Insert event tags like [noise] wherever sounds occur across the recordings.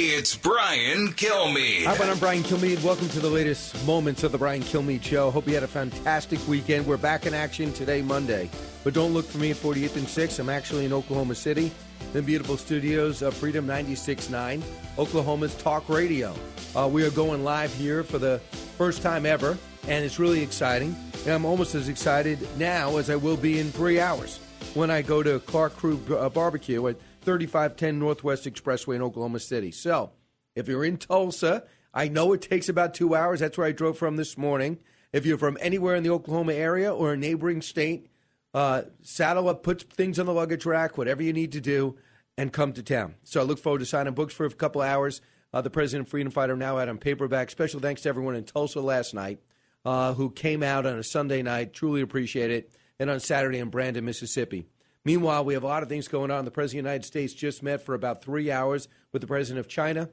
It's Brian Kilmeade. Hi, I'm Brian Kilmeade. Welcome to the latest moments of the Brian Kilmeade Show. Hope you had a fantastic weekend. We're back in action today, Monday. But don't look for me at 48th and 6. I'm actually in Oklahoma City, the beautiful studios of Freedom 96.9, Oklahoma's talk radio. Uh, we are going live here for the first time ever, and it's really exciting. And I'm almost as excited now as I will be in three hours when I go to Clark Crew uh, Barbecue at 3510 Northwest Expressway in Oklahoma City. So, if you're in Tulsa, I know it takes about two hours. That's where I drove from this morning. If you're from anywhere in the Oklahoma area or a neighboring state, uh, saddle up, put things on the luggage rack, whatever you need to do, and come to town. So I look forward to signing books for a couple hours. Uh, the President Freedom Fighter now out on paperback. Special thanks to everyone in Tulsa last night uh, who came out on a Sunday night. Truly appreciate it. And on Saturday in Brandon, Mississippi. Meanwhile, we have a lot of things going on. The President of the United States just met for about three hours with the President of China.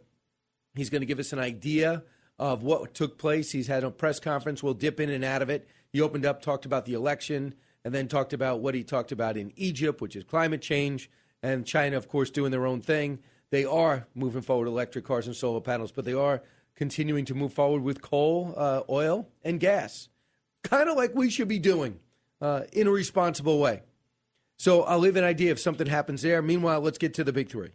He's going to give us an idea of what took place. He's had a press conference. We'll dip in and out of it. He opened up, talked about the election, and then talked about what he talked about in Egypt, which is climate change, and China, of course, doing their own thing. They are moving forward with electric cars and solar panels, but they are continuing to move forward with coal, uh, oil, and gas, kind of like we should be doing uh, in a responsible way. So I'll leave an idea if something happens there. Meanwhile, let's get to the big three.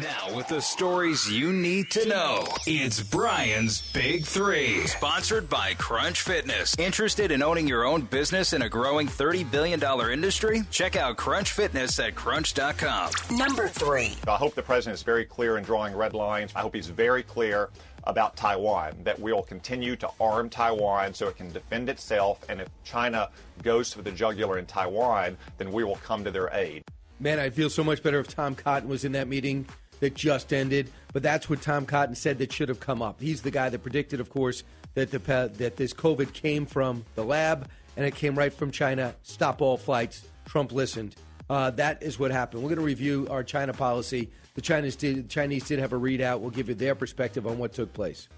Now, with the stories you need to know, it's Brian's Big Three. Sponsored by Crunch Fitness. Interested in owning your own business in a growing $30 billion industry? Check out Crunch Fitness at crunch.com. Number three. I hope the president is very clear in drawing red lines. I hope he's very clear about Taiwan, that we'll continue to arm Taiwan so it can defend itself. And if China goes for the jugular in Taiwan, then we will come to their aid. Man, I'd feel so much better if Tom Cotton was in that meeting that just ended. But that's what Tom Cotton said that should have come up. He's the guy that predicted, of course, that the that this COVID came from the lab and it came right from China. Stop all flights. Trump listened. Uh, that is what happened. We're going to review our China policy. The Chinese did, Chinese did have a readout. We'll give you their perspective on what took place.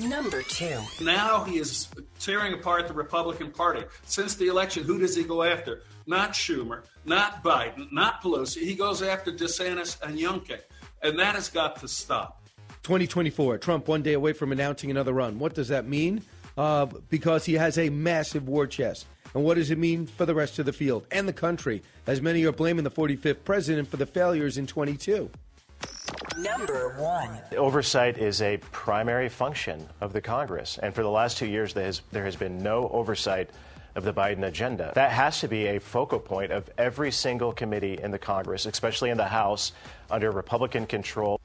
Number two. Now he is tearing apart the Republican Party. Since the election, who does he go after? Not Schumer, not Biden, not Pelosi. He goes after DeSantis and Youngkin. And that has got to stop. 2024, Trump one day away from announcing another run. What does that mean? Uh, because he has a massive war chest. And what does it mean for the rest of the field and the country, as many are blaming the 45th president for the failures in 22? Number one. Oversight is a primary function of the Congress. And for the last two years, there has, there has been no oversight of the Biden agenda. That has to be a focal point of every single committee in the Congress, especially in the House under Republican control.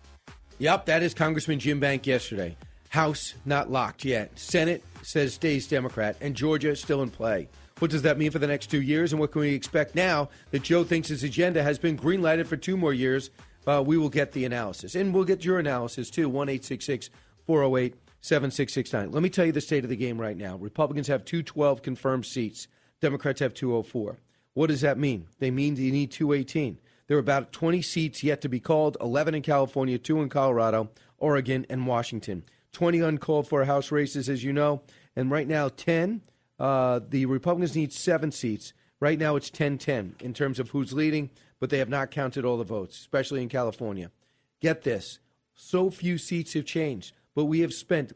Yep, that is Congressman Jim Banks yesterday. House not locked yet. Senate says stays Democrat, and Georgia still in play. What does that mean for the next two years, and what can we expect now that Joe thinks his agenda has been greenlighted for two more years? Uh, we will get the analysis, and we'll get your analysis too. One eight six six four zero eight seven six six nine. Let me tell you the state of the game right now. Republicans have two twelve confirmed seats. Democrats have two hundred four. What does that mean? They mean you need two eighteen. There are about 20 seats yet to be called 11 in California, 2 in Colorado, Oregon, and Washington. 20 uncalled for House races, as you know. And right now, 10. Uh, the Republicans need seven seats. Right now, it's 10 10 in terms of who's leading, but they have not counted all the votes, especially in California. Get this so few seats have changed, but we have spent,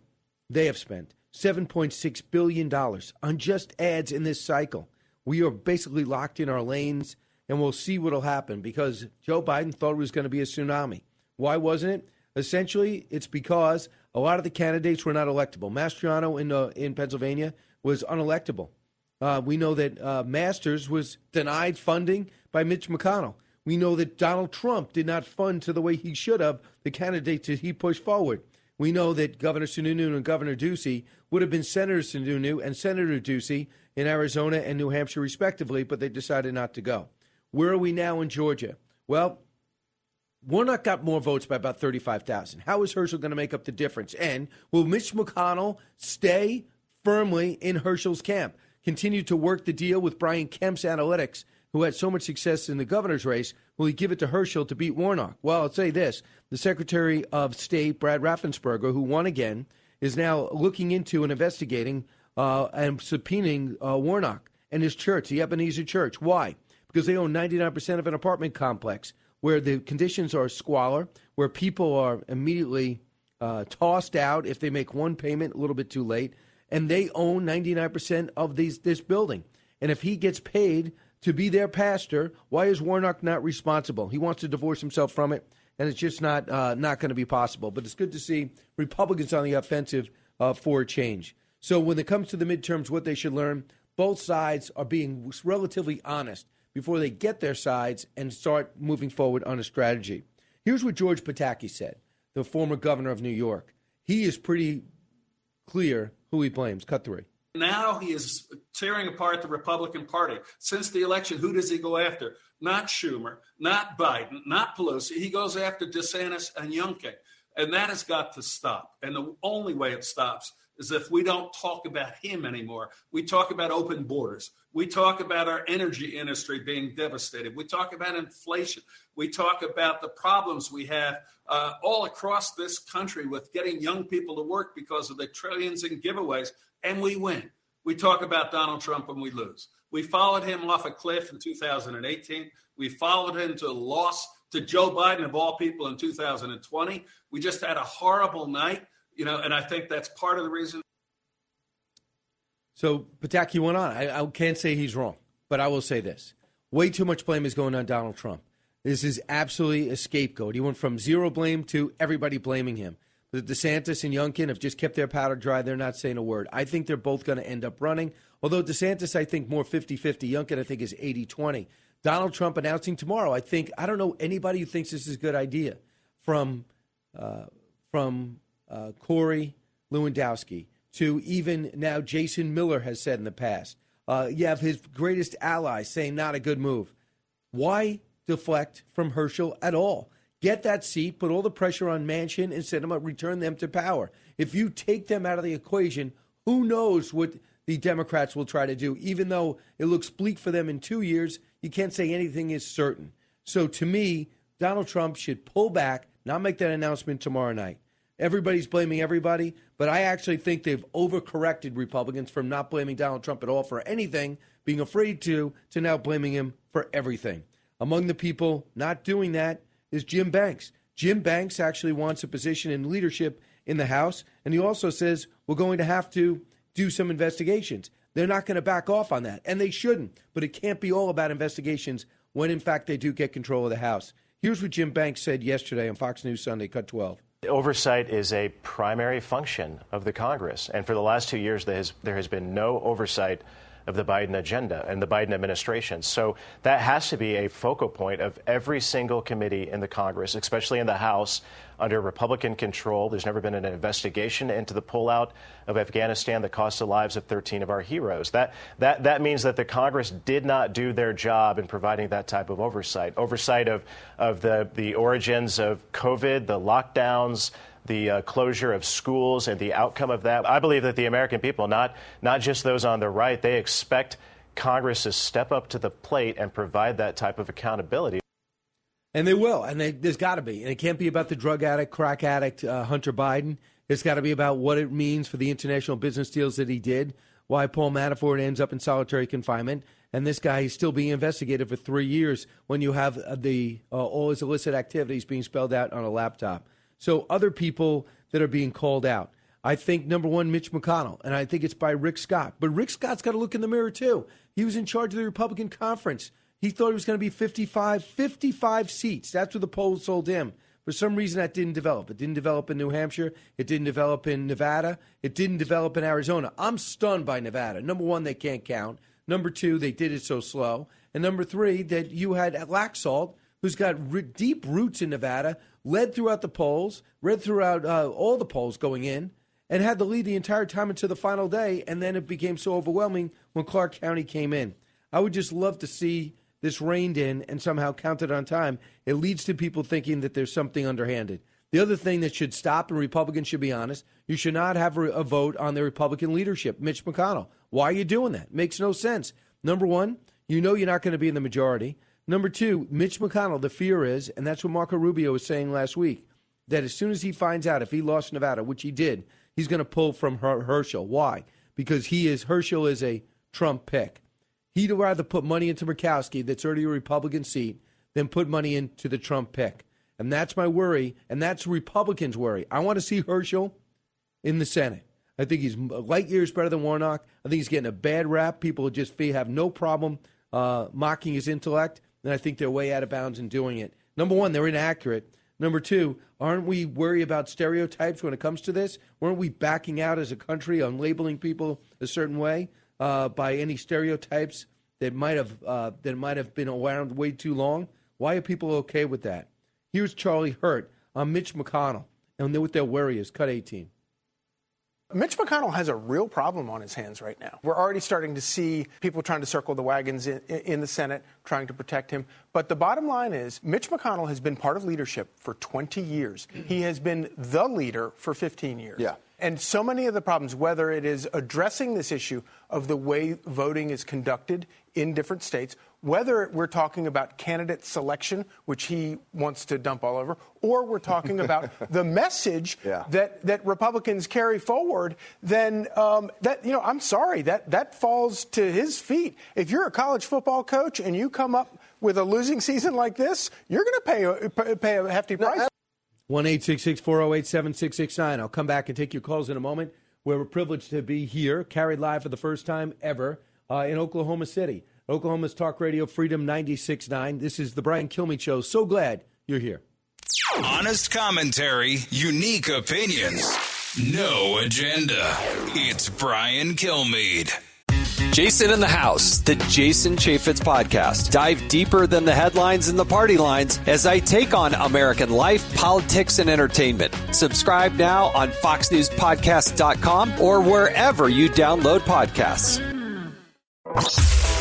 they have spent $7.6 billion on just ads in this cycle. We are basically locked in our lanes and we'll see what'll happen because Joe Biden thought it was going to be a tsunami. Why wasn't it? Essentially, it's because a lot of the candidates were not electable. Mastriano in uh, in Pennsylvania was unelectable. Uh, we know that uh, Masters was denied funding by Mitch McConnell. We know that Donald Trump did not fund to the way he should have the candidates that he pushed forward. We know that Governor Sununu and Governor Ducey would have been Senator Sununu and Senator Ducey in Arizona and New Hampshire, respectively, but they decided not to go. Where are we now in Georgia? Well, Warnock got more votes by about 35,000. How is Herschel going to make up the difference? And will Mitch McConnell stay firmly in Herschel's camp? Continue to work the deal with Brian Kemp's analytics, who had so much success in the governor's race? Will he give it to Herschel to beat Warnock? Well, I'll say this the Secretary of State, Brad Raffensperger, who won again, is now looking into and investigating uh, and subpoenaing uh, Warnock and his church, the Ebenezer Church. Why? Because they own 99% of an apartment complex where the conditions are squalor, where people are immediately uh, tossed out if they make one payment a little bit too late, and they own 99% of these this building. And if he gets paid to be their pastor, why is Warnock not responsible? He wants to divorce himself from it, and it's just not uh, not going to be possible. But it's good to see Republicans on the offensive uh, for change. So when it comes to the midterms, what they should learn, both sides are being relatively honest before they get their sides and start moving forward on a strategy. Here's what George Pataki said, the former governor of New York. He is pretty clear who he blames. Cut three. Now he is tearing apart the Republican Party. Since the election, who does he go after? Not Schumer, not Biden, not Pelosi. He goes after DeSantis and Youngkin. And that has got to stop. And the only way it stops is if we don't talk about him anymore. We talk about open borders. We talk about our energy industry being devastated. We talk about inflation. We talk about the problems we have uh, all across this country with getting young people to work because of the trillions in giveaways, and we win. We talk about Donald Trump and we lose. We followed him off a cliff in 2018. We followed him to a loss to Joe Biden, of all people, in 2020. We just had a horrible night you know, and I think that's part of the reason. So Pataki went on. I, I can't say he's wrong, but I will say this: way too much blame is going on Donald Trump. This is absolutely a scapegoat. He went from zero blame to everybody blaming him. The DeSantis and Youngkin have just kept their powder dry. They're not saying a word. I think they're both going to end up running. Although DeSantis, I think, more 50 50. Youngkin, I think, is 80 20. Donald Trump announcing tomorrow. I think, I don't know anybody who thinks this is a good idea from, uh, from uh, Corey Lewandowski to even now Jason Miller has said in the past. Uh, you have his greatest ally saying not a good move. Why deflect from Herschel at all? Get that seat, put all the pressure on Manchin and send them return them to power. If you take them out of the equation, who knows what the Democrats will try to do? Even though it looks bleak for them in two years, you can't say anything is certain. So to me, Donald Trump should pull back, not make that announcement tomorrow night. Everybody's blaming everybody, but I actually think they've overcorrected Republicans from not blaming Donald Trump at all for anything, being afraid to, to now blaming him for everything. Among the people not doing that is Jim Banks. Jim Banks actually wants a position in leadership in the House, and he also says we're going to have to do some investigations. They're not going to back off on that, and they shouldn't, but it can't be all about investigations when, in fact, they do get control of the House. Here's what Jim Banks said yesterday on Fox News Sunday, cut 12. Oversight is a primary function of the Congress. And for the last two years, there has, there has been no oversight of the Biden agenda and the Biden administration. So that has to be a focal point of every single committee in the Congress, especially in the House under Republican control. There's never been an investigation into the pullout of Afghanistan that cost the lives of 13 of our heroes. That, that, that means that the Congress did not do their job in providing that type of oversight. Oversight of, of the, the origins of COVID, the lockdowns, the uh, closure of schools and the outcome of that. I believe that the American people, not, not just those on the right, they expect Congress to step up to the plate and provide that type of accountability. And they will, and they, there's got to be. And it can't be about the drug addict, crack addict, uh, Hunter Biden. It's got to be about what it means for the international business deals that he did, why Paul Manafort ends up in solitary confinement, and this guy is still being investigated for three years when you have uh, the uh, all his illicit activities being spelled out on a laptop. So other people that are being called out. I think number one, Mitch McConnell, and I think it's by Rick Scott. But Rick Scott's got to look in the mirror too. He was in charge of the Republican conference. He thought it was going to be 55, 55 seats. That's what the polls told him. For some reason, that didn't develop. It didn't develop in New Hampshire. It didn't develop in Nevada. It didn't develop in Arizona. I'm stunned by Nevada. Number one, they can't count. Number two, they did it so slow. And number three, that you had Laxalt, who's got deep roots in Nevada, led throughout the polls, read throughout uh, all the polls going in, and had the lead the entire time until the final day. And then it became so overwhelming when Clark County came in. I would just love to see this reined in and somehow counted on time, it leads to people thinking that there's something underhanded. The other thing that should stop, and Republicans should be honest, you should not have a vote on the Republican leadership, Mitch McConnell. Why are you doing that? Makes no sense. Number one, you know you're not going to be in the majority. Number two, Mitch McConnell, the fear is, and that's what Marco Rubio was saying last week, that as soon as he finds out if he lost Nevada, which he did, he's going to pull from Herschel. Why? Because he is Herschel is a Trump pick. He'd rather put money into Murkowski, that's already a Republican seat, than put money into the Trump pick. And that's my worry, and that's Republicans' worry. I want to see Herschel in the Senate. I think he's light years better than Warnock. I think he's getting a bad rap. People just have no problem uh, mocking his intellect, and I think they're way out of bounds in doing it. Number one, they're inaccurate. Number two, aren't we worried about stereotypes when it comes to this? Weren't we backing out as a country on labeling people a certain way uh, by any stereotypes that might have uh, that might have been around way too long? Why are people okay with that? Here's Charlie Hurt on Mitch McConnell and what their worry is. Cut 18. Mitch McConnell has a real problem on his hands right now. We're already starting to see people trying to circle the wagons in, in, the Senate, trying to protect him. But the bottom line is Mitch McConnell has been part of leadership for 20 years. He has been the leader for 15 years. Yeah. And so many of the problems, whether it is addressing this issue of the way voting is conducted in different states, whether we're talking about candidate selection, which he wants to dump all over, or we're talking about [laughs] the message yeah. that, that Republicans carry forward, then um, that you know, I'm sorry, that that falls to his feet. If you're a college football coach and you come up with a losing season like this, you're going to pay a, pay a hefty price. One eight six six four zero eight seven six six nine. I'll come back and take your calls in a moment. We're privileged to be here, carried live for the first time ever uh, in Oklahoma City. Oklahoma's Talk Radio Freedom 96.9. This is the Brian Kilmeade Show. So glad you're here. Honest commentary, unique opinions, no agenda. It's Brian Kilmeade. Jason in the House, the Jason Chaffetz podcast. Dive deeper than the headlines and the party lines as I take on American life, politics, and entertainment. Subscribe now on FoxNewsPodcast.com or wherever you download podcasts.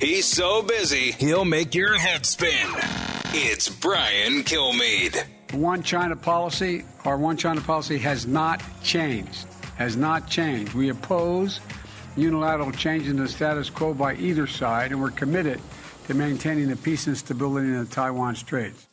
He's so busy, he'll make your head spin. It's Brian Kilmeade. One China policy, our one China policy has not changed. Has not changed. We oppose unilateral change in the status quo by either side, and we're committed to maintaining the peace and stability in the Taiwan Straits.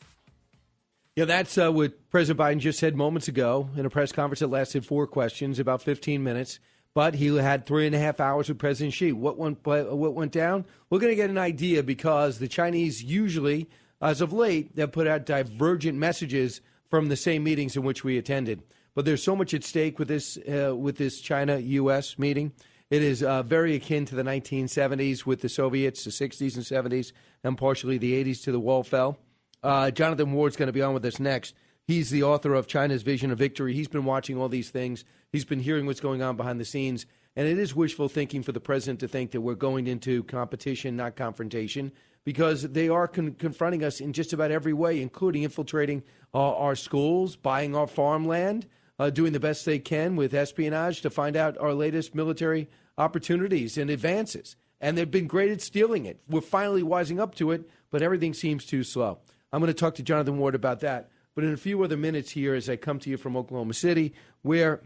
Yeah, that's uh, what President Biden just said moments ago in a press conference that lasted four questions, about 15 minutes but he had three and a half hours with President Xi. What went what went down? We're going to get an idea because the Chinese usually, as of late, have put out divergent messages from the same meetings in which we attended. But there's so much at stake with this uh, with this China U.S. meeting. It is uh, very akin to the 1970s with the Soviets, the 60s and 70s, and partially the 80s to the wall fell. Uh, Jonathan Ward's going to be on with us next. He's the author of China's Vision of Victory. He's been watching all these things. He's been hearing what's going on behind the scenes. And it is wishful thinking for the president to think that we're going into competition, not confrontation, because they are con- confronting us in just about every way, including infiltrating uh, our schools, buying our farmland, uh, doing the best they can with espionage to find out our latest military opportunities and advances. And they've been great at stealing it. We're finally wising up to it, but everything seems too slow. I'm going to talk to Jonathan Ward about that. But in a few other minutes here, as I come to you from Oklahoma City, where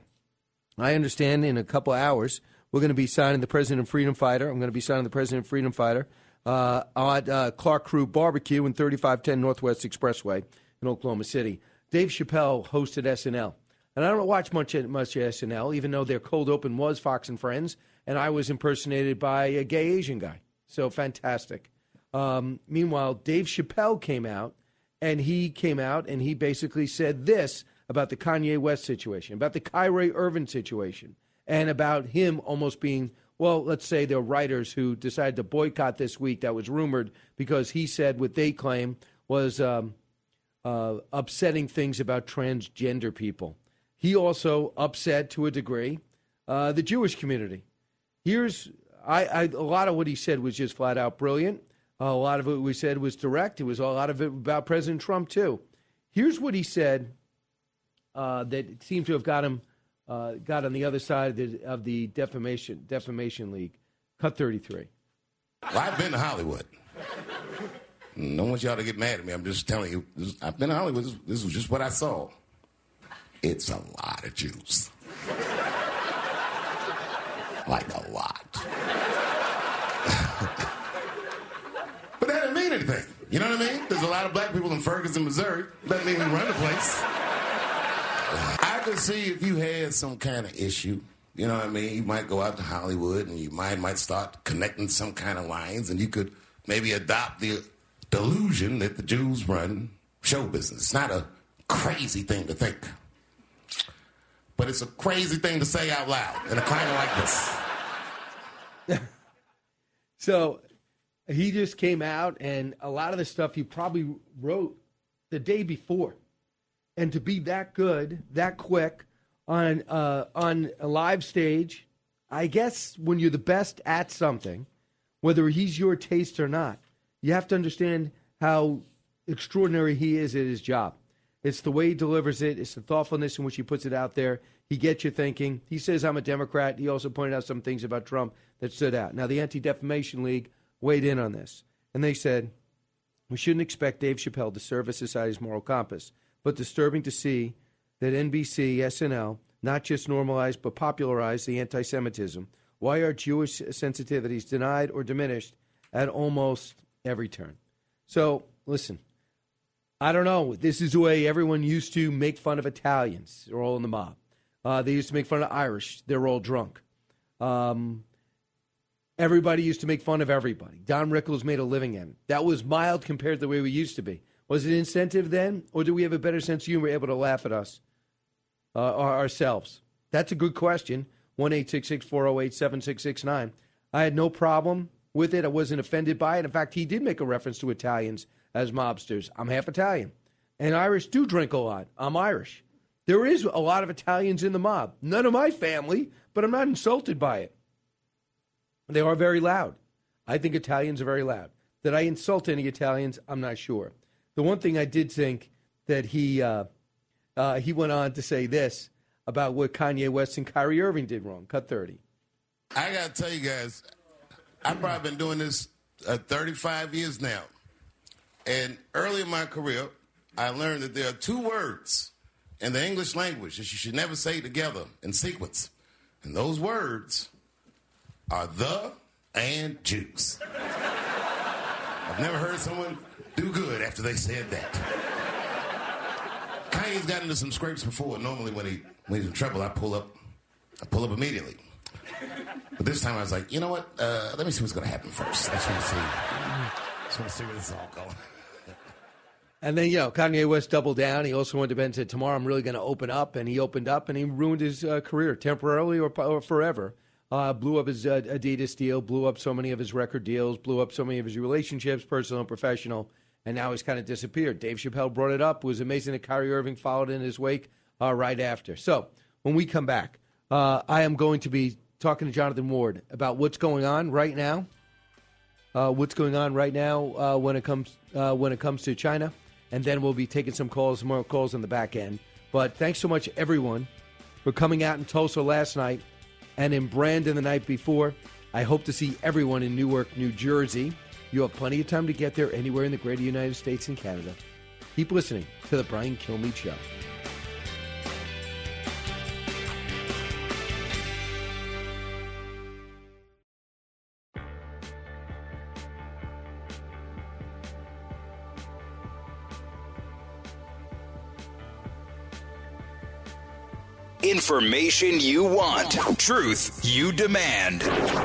I understand in a couple hours we're going to be signing the President of Freedom Fighter. I'm going to be signing the President of Freedom Fighter uh, at uh, Clark Crew Barbecue in 3510 Northwest Expressway in Oklahoma City. Dave Chappelle hosted SNL. And I don't watch much much SNL, even though their cold open was Fox and Friends, and I was impersonated by a gay Asian guy. So fantastic. Um, meanwhile, Dave Chappelle came out and he came out and he basically said this about the Kanye West situation, about the Kyrie Irving situation, and about him almost being, well, let's say are writers who decided to boycott this week that was rumored because he said what they claim was um, uh, upsetting things about transgender people. He also upset to a degree uh, the Jewish community. Here's I, I, a lot of what he said was just flat out brilliant. Uh, a lot of what we said was direct. It was a lot of it about President Trump too. Here's what he said uh, that seemed to have got him uh, got on the other side of the, of the defamation defamation league. Cut thirty three. Well, I've been to Hollywood. Don't want y'all to get mad at me. I'm just telling you. This, I've been to Hollywood. This, this was just what I saw. It's a lot of Jews. like a lot. but that didn't mean anything. You know what I mean? There's a lot of black people in Ferguson, Missouri. Doesn't mean we run the place. I could see if you had some kind of issue. You know what I mean? You might go out to Hollywood and you might might start connecting some kind of lines, and you could maybe adopt the delusion that the Jews run show business. It's not a crazy thing to think, but it's a crazy thing to say out loud in a climate like this. [laughs] so he just came out, and a lot of the stuff he probably wrote the day before, and to be that good, that quick on uh, on a live stage, I guess when you're the best at something, whether he's your taste or not, you have to understand how extraordinary he is at his job. It's the way he delivers it. It's the thoughtfulness in which he puts it out there. He gets you thinking. He says, I'm a Democrat. He also pointed out some things about Trump that stood out. Now, the Anti Defamation League weighed in on this, and they said, We shouldn't expect Dave Chappelle to serve as society's moral compass, but disturbing to see that NBC, SNL, not just normalized but popularized the anti Semitism. Why are Jewish sensitivities denied or diminished at almost every turn? So, listen, I don't know. This is the way everyone used to make fun of Italians. They're all in the mob. Uh, they used to make fun of Irish. They're all drunk. Um, everybody used to make fun of everybody. Don Rickles made a living in it. That was mild compared to the way we used to be. Was it incentive then, or do we have a better sense of humor, able to laugh at us uh, ourselves? That's a good question. One eight six six four zero eight seven six six nine. I had no problem with it. I wasn't offended by it. In fact, he did make a reference to Italians as mobsters. I'm half Italian. And Irish do drink a lot. I'm Irish. There is a lot of Italians in the mob. None of my family, but I'm not insulted by it. They are very loud. I think Italians are very loud. Did I insult any Italians? I'm not sure. The one thing I did think that he uh, uh, he went on to say this about what Kanye West and Kyrie Irving did wrong. Cut 30. I got to tell you guys, I've probably been doing this uh, 35 years now. And early in my career, I learned that there are two words in the English language that you should never say together in sequence. And those words are the and juice. I've never heard someone do good after they said that. Kanye's gotten into some scrapes before. Normally, when he when he's in trouble, I pull up. I pull up immediately. But this time, I was like, you know what? Uh, let me see what's going to happen first. I just want to see. I just want to see where this is all going. And then, you know, Kanye West doubled down. He also went to Ben and said, Tomorrow I'm really going to open up. And he opened up and he ruined his uh, career temporarily or, or forever. Uh, blew up his uh, Adidas deal, blew up so many of his record deals, blew up so many of his relationships, personal and professional. And now he's kind of disappeared. Dave Chappelle brought it up. It was amazing that Kyrie Irving followed in his wake uh, right after. So when we come back, uh, I am going to be talking to Jonathan Ward about what's going on right now. Uh, what's going on right now when it comes when it comes to China and then we'll be taking some calls, more calls on the back end. But thanks so much, everyone, for coming out in Tulsa last night and in Brandon the night before. I hope to see everyone in Newark, New Jersey. You have plenty of time to get there anywhere in the greater United States and Canada. Keep listening to The Brian Kilmeade Show. Information you want, truth you demand.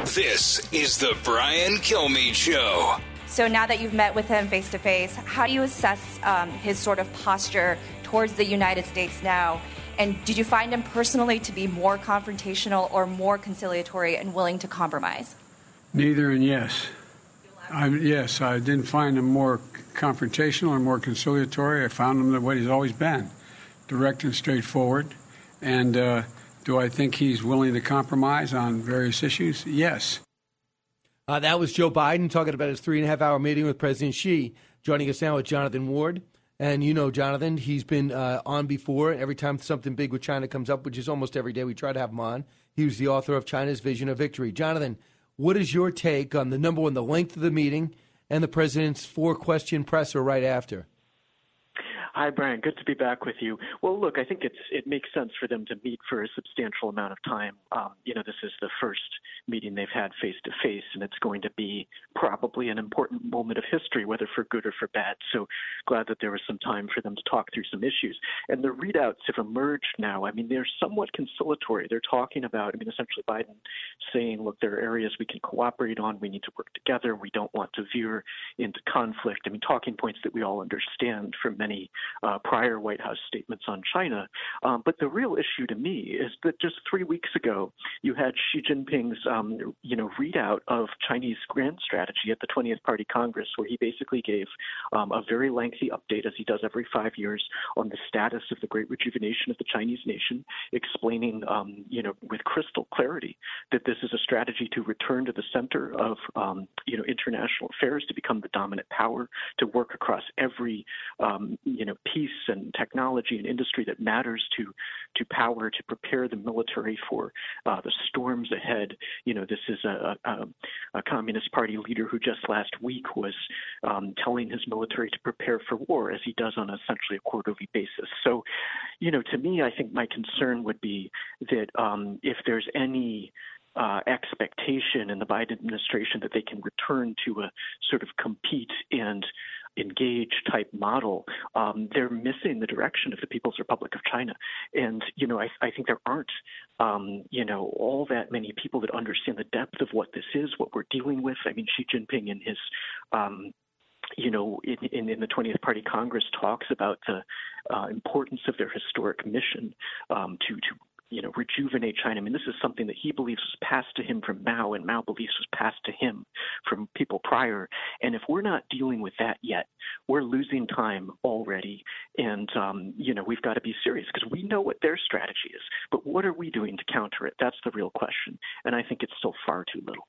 This is the Brian Kilmeade Show. So now that you've met with him face to face, how do you assess um, his sort of posture towards the United States now? And did you find him personally to be more confrontational or more conciliatory and willing to compromise? Neither and yes. I, yes, I didn't find him more confrontational or more conciliatory. I found him the way he's always been direct and straightforward. And uh, do I think he's willing to compromise on various issues? Yes. Uh, that was Joe Biden talking about his three and a half hour meeting with President Xi. Joining us now with Jonathan Ward. And you know, Jonathan, he's been uh, on before. Every time something big with China comes up, which is almost every day, we try to have him on. He was the author of China's Vision of Victory. Jonathan, what is your take on the number one, the length of the meeting, and the president's four question presser right after? Hi, Brian. Good to be back with you. Well, look, I think it's it makes sense for them to meet for a substantial amount of time. Um, you know, this is the first meeting they've had face to face, and it's going to be probably an important moment of history, whether for good or for bad. So glad that there was some time for them to talk through some issues. And the readouts have emerged now. I mean, they're somewhat conciliatory. They're talking about, I mean, essentially Biden saying, look, there are areas we can cooperate on. We need to work together. We don't want to veer into conflict. I mean, talking points that we all understand from many uh, prior White House statements on China. Um, but the real issue to me is that just three weeks ago, you had Xi Jinping's, um, you know, readout of Chinese grand strategy at the 20th Party Congress, where he basically gave um, a very lengthy update, as he does every five years, on the status of the great rejuvenation of the Chinese nation, explaining, um, you know, with crystal clarity that this is a strategy to return to the center of, um, you know, international affairs, to become the dominant power, to work across every, um, you know, piece and technology and industry that matters to to power to prepare the military for uh, the storms ahead. You know, this is a, a, a, Communist Party leader who just last week was um, telling his military to prepare for war, as he does on essentially a quarterly basis. So, you know, to me, I think my concern would be that um, if there's any uh, expectation in the Biden administration that they can return to a sort of compete and engage type model, um, they're missing the direction of the People's Republic of China. And, you know, I, I think there aren't, um, you know, all that many people that understand the depth of what this is, what we're dealing with. I mean, Xi Jinping in his um, you know, in, in, in, the 20th Party Congress talks about the uh, importance of their historic mission um, to to you know, rejuvenate China. I mean, this is something that he believes was passed to him from Mao, and Mao believes was passed to him from people prior. And if we're not dealing with that yet, we're losing time already. And, um, you know, we've got to be serious because we know what their strategy is. But what are we doing to counter it? That's the real question. And I think it's still far too little.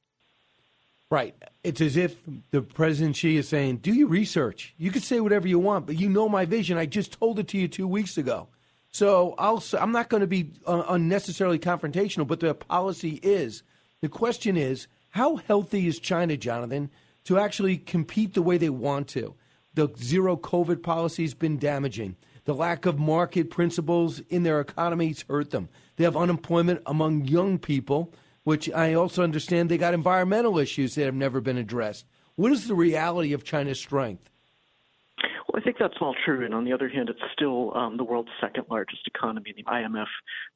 Right. It's as if the President Xi is saying, do your research. You can say whatever you want, but you know my vision. I just told it to you two weeks ago. So I'll, I'm not going to be uh, unnecessarily confrontational, but the policy is. The question is, how healthy is China, Jonathan, to actually compete the way they want to? The zero COVID policy has been damaging. The lack of market principles in their economies hurt them. They have unemployment among young people, which I also understand they got environmental issues that have never been addressed. What is the reality of China's strength? I think that's all true. And on the other hand, it's still um, the world's second largest economy. The IMF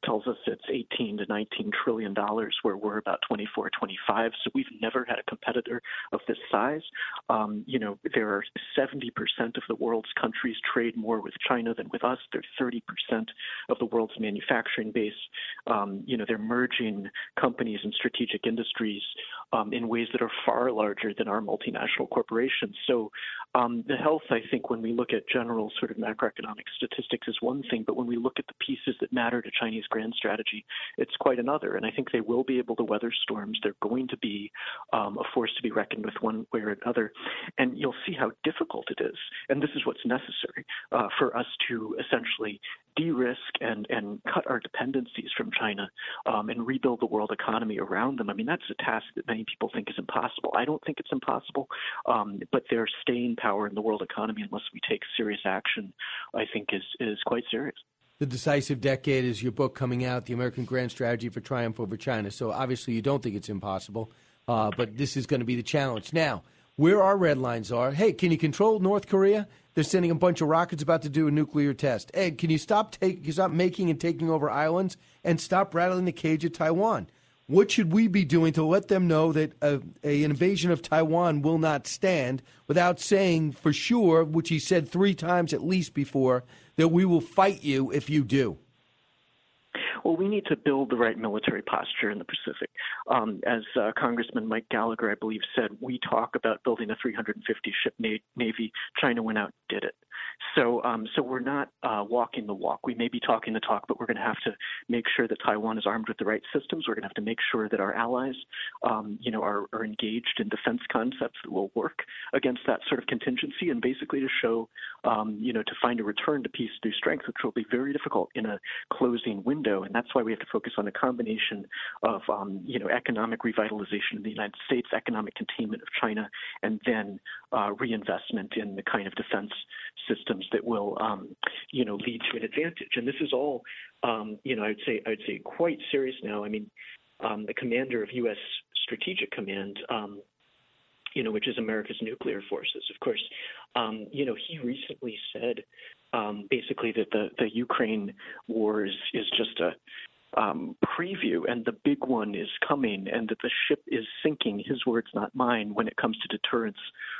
tells us it's 18 to 19 trillion dollars, where we're about 24, 25. So we've never had a competitor of this size. Um, you know, there are 70% of the world's countries trade more with China than with us. They're 30% of the world's manufacturing base. Um, you know, they're merging companies and strategic industries um, in ways that are far larger than our multinational corporations. So um, the health, I think, when we look at general sort of macroeconomic statistics is one thing, but when we look at the pieces that matter to Chinese grand strategy, it's quite another. And I think they will be able to weather storms. They're going to be um, a force to be reckoned with one way or another. And you'll see how difficult it is. And this is what's necessary uh, for us to essentially de-risk and, and cut our dependencies from China um, and rebuild the world economy around them. I mean, that's a task that many people think is impossible. I don't think it's impossible, um, but their staying power in the world economy, unless we take serious action, I think is is quite serious. The Decisive Decade is your book coming out, The American Grand Strategy for Triumph Over China. So obviously you don't think it's impossible, uh, but this is going to be the challenge. Now, where our red lines are, hey, can you control North Korea? They're sending a bunch of rockets about to do a nuclear test. Ed, can you stop take, stop making and taking over islands and stop rattling the cage of Taiwan? What should we be doing to let them know that a, a, an invasion of Taiwan will not stand without saying for sure, which he said three times at least before, that we will fight you if you do? Well, we need to build the right military posture in the Pacific. Um, as uh, Congressman Mike Gallagher, I believe, said, we talk about building a 350 ship na- navy. China went out and did it. So, um, so we're not uh, walking the walk. We may be talking the talk, but we're going to have to make sure that Taiwan is armed with the right systems. We're going to have to make sure that our allies, um, you know, are, are engaged in defense concepts that will work against that sort of contingency, and basically to show, um, you know, to find a return to peace through strength, which will be very difficult in a closing window. And that's why we have to focus on a combination of, um, you know, economic revitalization in the United States, economic containment of China, and then uh, reinvestment in the kind of defense systems that will, um, you know, lead to an advantage. And this is all, um, you know, I'd say I'd say quite serious now. I mean, um, the commander of U.S. Strategic Command, um, you know, which is America's nuclear forces, of course, um, you know, he recently said um, basically that the the Ukraine war is is just a um, preview, and the big one is coming, and that the ship is sinking. His words, not mine, when it comes to deterrence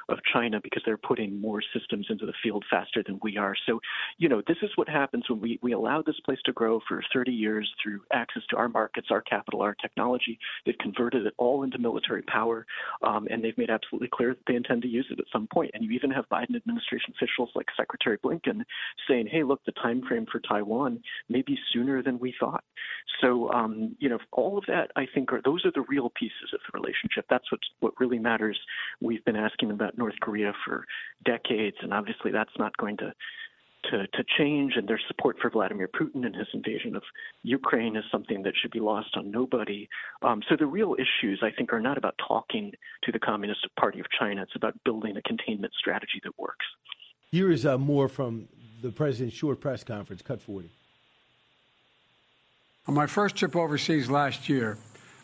of China, because they're putting more systems into the field faster than we are. So, you know, this is what happens when we, we allow this place to grow for 30 years through access to our markets, our capital, our technology. They've converted it all into military power, um, and they've made absolutely clear that they intend to use it at some point. And you even have Biden administration officials like Secretary Blinken saying, "Hey, look, the time frame for Taiwan may be sooner than we thought." So, um, you know, all of that, I think, are those are the real pieces of the relationship. That's what what really matters. We've been asking about North Korea for decades, and obviously, that's not going to to, to change, and their support for Vladimir Putin and his invasion of Ukraine is something that should be lost on nobody. Um, so the real issues, I think, are not about talking to the Communist Party of China. It's about building a containment strategy that works. Here is uh, more from the president's short press conference, cut 40. On my first trip overseas last year,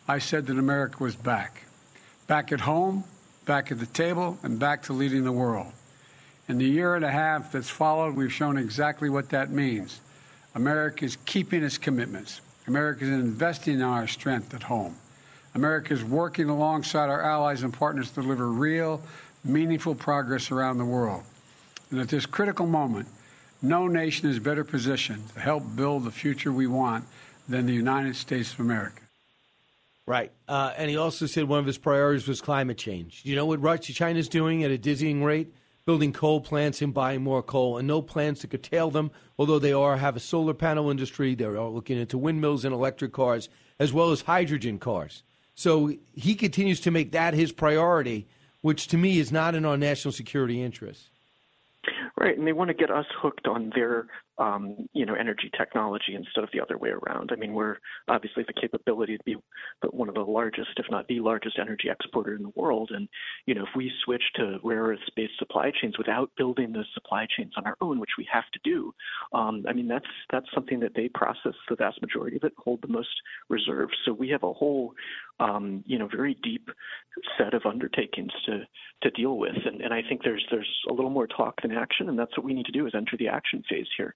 I said that America was back. Back at home, back at the table, and back to leading the world. In the year and a half that's followed, we've shown exactly what that means. America is keeping its commitments. America is investing in our strength at home. America is working alongside our allies and partners to deliver real, meaningful progress around the world. And at this critical moment, no nation is better positioned to help build the future we want than the United States of America. Right. Uh, and he also said one of his priorities was climate change. You know what Russia, China's doing at a dizzying rate? Building coal plants and buying more coal, and no plans to curtail them, although they are have a solar panel industry. They're looking into windmills and electric cars, as well as hydrogen cars. So he continues to make that his priority, which to me is not in our national security interests. Right, and they want to get us hooked on their, um, you know, energy technology instead of the other way around. I mean, we're obviously the capability to be one of the largest, if not the largest, energy exporter in the world. And you know, if we switch to rare earth-based supply chains without building those supply chains on our own, which we have to do, um, I mean, that's that's something that they process the vast majority of it, hold the most reserves. So we have a whole um, you know, very deep set of undertakings to to deal with. And, and I think there's there's a little more talk than action, and that's what we need to do is enter the action phase here.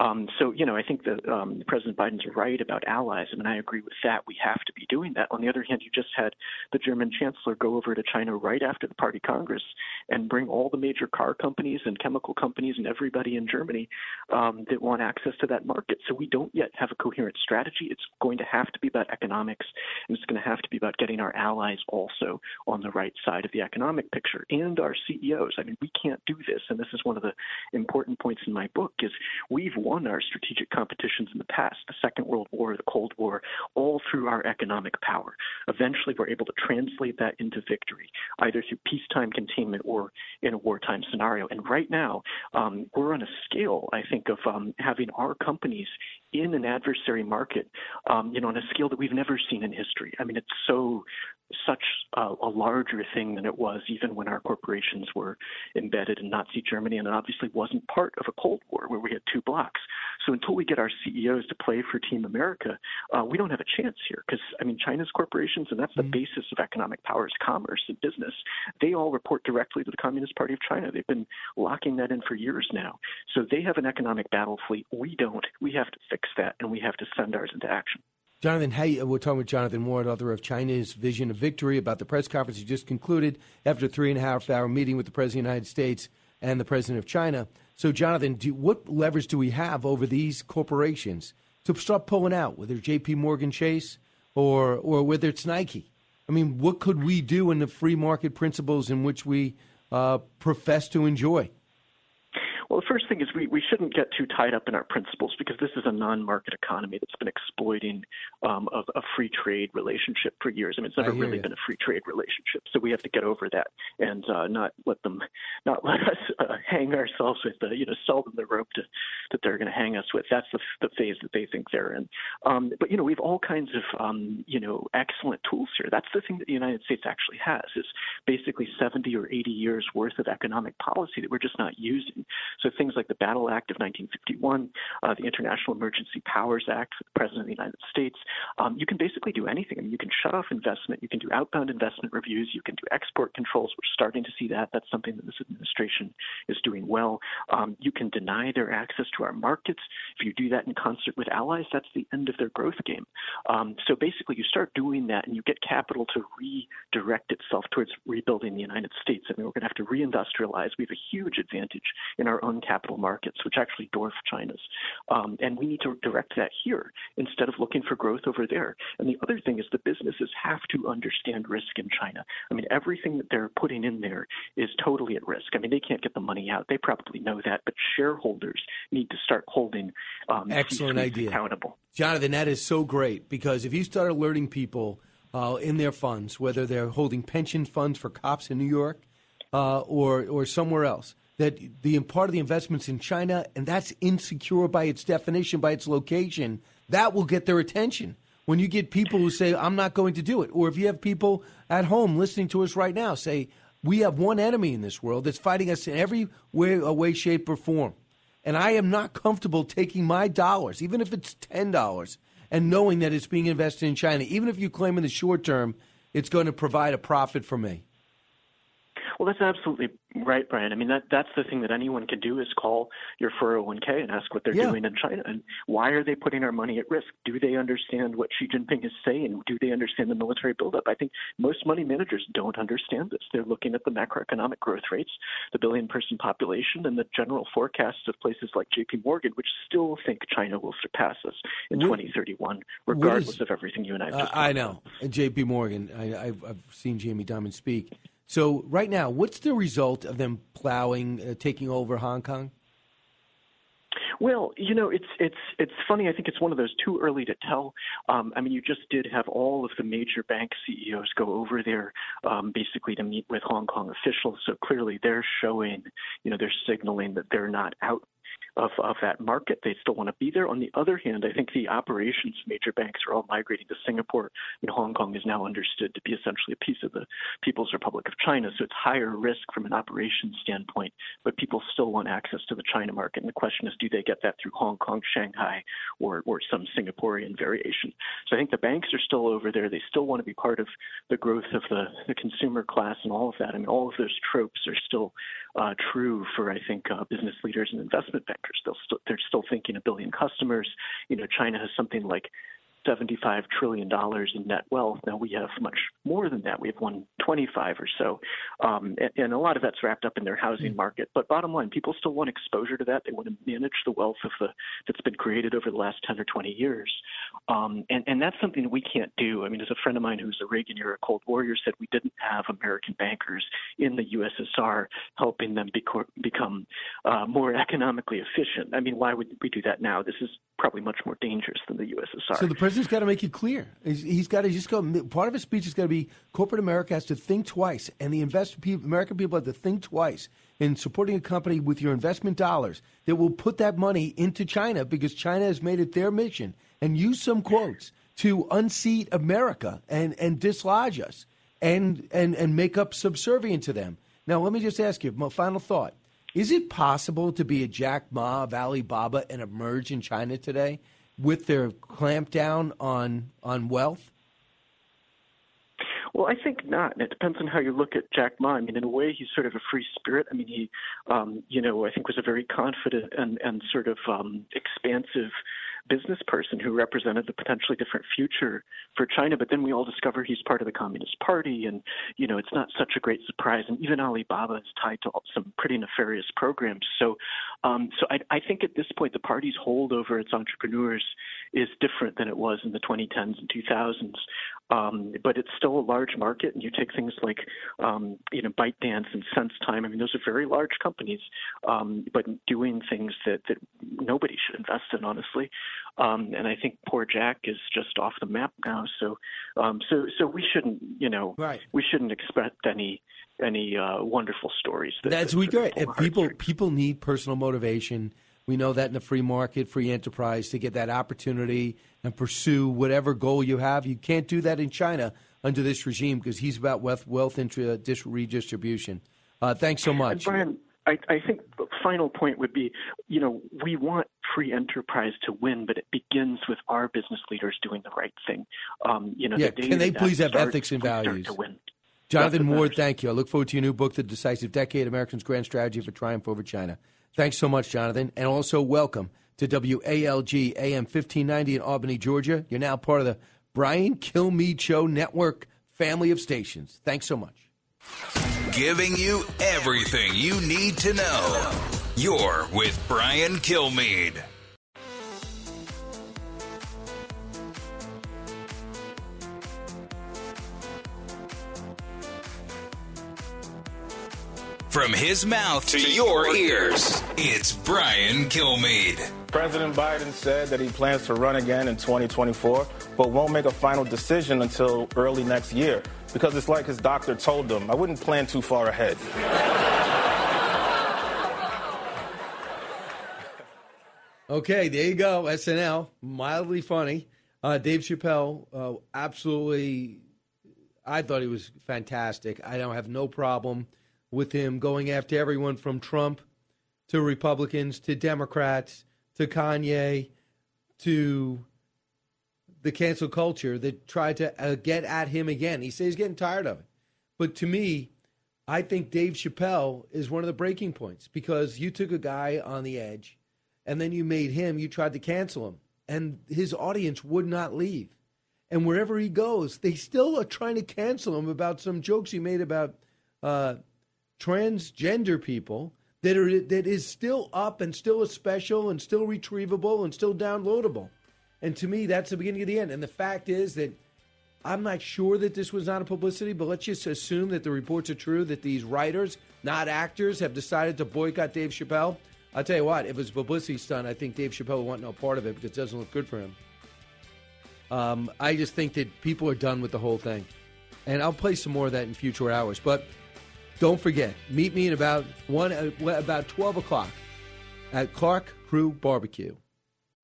Um, so, you know, I think that um, President Biden's right about allies, I and mean, I agree with that. We have to be doing that. On the other hand, you just had the German chancellor go over to China right after the Party Congress and bring all the major car companies and chemical companies and everybody in Germany um, that want access to that market. So we don't yet have a coherent strategy. It's going to have to be about economics, and it's going to have to be about getting our allies also on the right side of the economic picture and our CEOs. I mean, we can't do this, and this is one of the important points in my book is we've won our strategic competitions in the past, the Second World War, the Cold War, all through our economic power. Eventually, we're able to translate that into victory, either through peacetime containment or in a wartime scenario. And right now, um, we're on a scale, I think, of um, having our companies in an adversary market, um, you know, on a scale that we've never seen in history. I mean, it's so such a, a, larger thing than it was even when our corporations were embedded in Nazi Germany, and it obviously wasn't part of a Cold War where we had two blocks. So until we get our CEOs to play for Team America, uh, we don't have a chance here because I mean China's corporations, and that's the mm-hmm. basis of economic powers, commerce and business. They all report directly to the Communist Party of China. They've been locking that in for years now. So they have an economic battle fleet. We don't. We have to fix that, and we have to send ours into action. Jonathan, hey, we're talking with Jonathan Ward, author of China's Vision of Victory, about the press conference he just concluded after a three and a half hour meeting with the President of the United States and the President of China. So, Jonathan, do, what leverage do we have over these corporations to start pulling out, whether it's J.P. Morgan Chase or or whether it's Nike? I mean, what could we do in the free market principles in which we uh, profess to enjoy? Well, the first thing is we, we shouldn't get too tied up in our principles because this is a non market economy that's been exploiting um, a, a, free trade relationship for years. I mean, it's never really you. been a free trade relationship. So we have to get over that and uh, not let them, not let us uh, hang ourselves with, the, you know, sell them the rope to, that they're going to hang us with. That's the, the phase that they think they're in. Um, but, you know, we have all kinds of, um, you know, excellent tools here. That's the thing that the United States actually has is basically 70 or 80 years worth of economic policy that we're just not using. So things like the Battle Act of 1951, uh, the International Emergency Powers Act for the President of the United States, um, you can basically do anything. I mean, you can shut off investment, you can do outbound investment reviews, you can do export controls. We're starting to see that. That's something that this administration is doing well. Um, you can deny their access to our markets. If you do that in concert with allies, that's the end of their growth game. Um, so basically, you start doing that and you get capital to redirect itself towards rebuilding the United States. I mean, we're going to have to reindustrialize. We have a huge advantage in our own capital markets, which actually dwarf China's. Um, and we need to direct that here instead of looking for growth over there. And the other thing is the businesses have to understand risk in China. I mean, everything that they're putting in there is totally at risk. I mean, they can't get the money out. They probably know that, but shareholders need to start holding um, excellent idea accountable. Jonathan, that is so great because if you start alerting people uh, in their funds, whether they're holding pension funds for cops in New York uh, or or somewhere else, that the part of the investments in China, and that's insecure by its definition, by its location, that will get their attention. When you get people who say, I'm not going to do it, or if you have people at home listening to us right now say, we have one enemy in this world that's fighting us in every way, way, shape, or form. And I am not comfortable taking my dollars, even if it's $10, and knowing that it's being invested in China, even if you claim in the short term it's going to provide a profit for me. Well, that's absolutely right, Brian. I mean, that that's the thing that anyone can do is call your 401k and ask what they're yeah. doing in China and why are they putting our money at risk? Do they understand what Xi Jinping is saying? Do they understand the military buildup? I think most money managers don't understand this. They're looking at the macroeconomic growth rates, the billion person population, and the general forecasts of places like J.P. Morgan, which still think China will surpass us in 2031, regardless is, of everything you and I. Uh, I know, J.P. Morgan. I, have seen Jamie Dimon speak. So right now, what's the result of them plowing, uh, taking over Hong Kong? Well, you know, it's it's it's funny. I think it's one of those too early to tell. Um, I mean, you just did have all of the major bank CEOs go over there, um, basically to meet with Hong Kong officials. So clearly, they're showing, you know, they're signaling that they're not out of, of that market. They still want to be there. On the other hand, I think the operations major banks are all migrating to Singapore. and Hong Kong is now understood to be essentially a piece of the People's Republic of China. So it's higher risk from an operations standpoint, but people still want access to the China market. And the question is, do they get that through Hong Kong, Shanghai, or, or some Singaporean variation? So I think the banks are still over there. They still want to be part of the growth of the, the consumer class and all of that. I mean, all of those tropes are still uh, true for, I think, uh, business leaders and investment bankers. They'll st- they're still thinking a billion customers. You know, China has something like $75 trillion in net wealth. Now we have much more than that. We have 125 or so. Um, and, and, a lot of that's wrapped up in their housing mm. market. But bottom line, people still want exposure to that. They want to manage the wealth of the, that's been created over the last 10 or 20 years. Um, and, and that's something that we can't do. I mean, as a friend of mine who's a Reagan era Cold Warrior said, we didn't have American bankers in the USSR helping them beco- become uh, more economically efficient. I mean, why would we do that now? This is probably much more dangerous than the USSR. So the president's got to make it clear. he's, he's got to just go. Part of his speech is going to be corporate America has to think twice, and the invest American people have to think twice in supporting a company with your investment dollars that will put that money into China because China has made it their mission and use some quotes to unseat America and and dislodge us and and and make up subservient to them. Now, let me just ask you, my final thought. Is it possible to be a Jack Ma of Alibaba and emerge in China today with their clampdown on on wealth? Well, I think not. And it depends on how you look at Jack Ma. I mean, in a way, he's sort of a free spirit. I mean, he, um, you know, I think was a very confident and, and sort of um, expansive business person who represented the potentially different future for China. But then we all discover he's part of the Communist Party, and you know it's not such a great surprise. And even Alibaba is tied to some pretty nefarious programs. So, um, so I, I think at this point the party's hold over its entrepreneurs is different than it was in the 2010s and 2000s. Um, but it's still a large market, and you take things like um, you know ByteDance and SenseTime. I mean, those are very large companies, um, but doing things that that nobody should invest in, honestly. Um, and I think poor Jack is just off the map now. So, um, so so we shouldn't, you know, right. we shouldn't expect any any uh, wonderful stories. That, That's that, we that great. people people need personal motivation. We know that in the free market, free enterprise, to get that opportunity and pursue whatever goal you have. You can't do that in China under this regime because he's about wealth, wealth intra- dis- redistribution. Uh, thanks so much. And Brian, I, I think the final point would be, you know, we want free enterprise to win, but it begins with our business leaders doing the right thing. Um, you know, yeah, the can they please have ethics and values? To win. Jonathan Ward, thank you. I look forward to your new book, The Decisive Decade Americans' Grand Strategy for Triumph Over China. Thanks so much, Jonathan. And also, welcome to WALG AM 1590 in Albany, Georgia. You're now part of the Brian Kilmeade Show Network family of stations. Thanks so much. Giving you everything you need to know. You're with Brian Kilmeade. From his mouth to your ears, it's Brian Kilmeade. President Biden said that he plans to run again in 2024, but won't make a final decision until early next year because it's like his doctor told him. I wouldn't plan too far ahead. Okay, there you go. SNL, mildly funny. Uh, Dave Chappelle, uh, absolutely. I thought he was fantastic. I don't have no problem with him going after everyone from Trump to Republicans to Democrats to Kanye to the cancel culture that tried to uh, get at him again. He says he's getting tired of it. But to me, I think Dave Chappelle is one of the breaking points because you took a guy on the edge and then you made him, you tried to cancel him, and his audience would not leave. And wherever he goes, they still are trying to cancel him about some jokes he made about uh, transgender people that are that is still up and still a special and still retrievable and still downloadable. And to me, that's the beginning of the end. And the fact is that I'm not sure that this was not a publicity, but let's just assume that the reports are true that these writers, not actors, have decided to boycott Dave Chappelle. I'll tell you what, if it was a publicity stunt, I think Dave Chappelle would want no part of it because it doesn't look good for him. Um, I just think that people are done with the whole thing. And I'll play some more of that in future hours. But don't forget, meet me at about one uh, about twelve o'clock at Clark Crew Barbecue.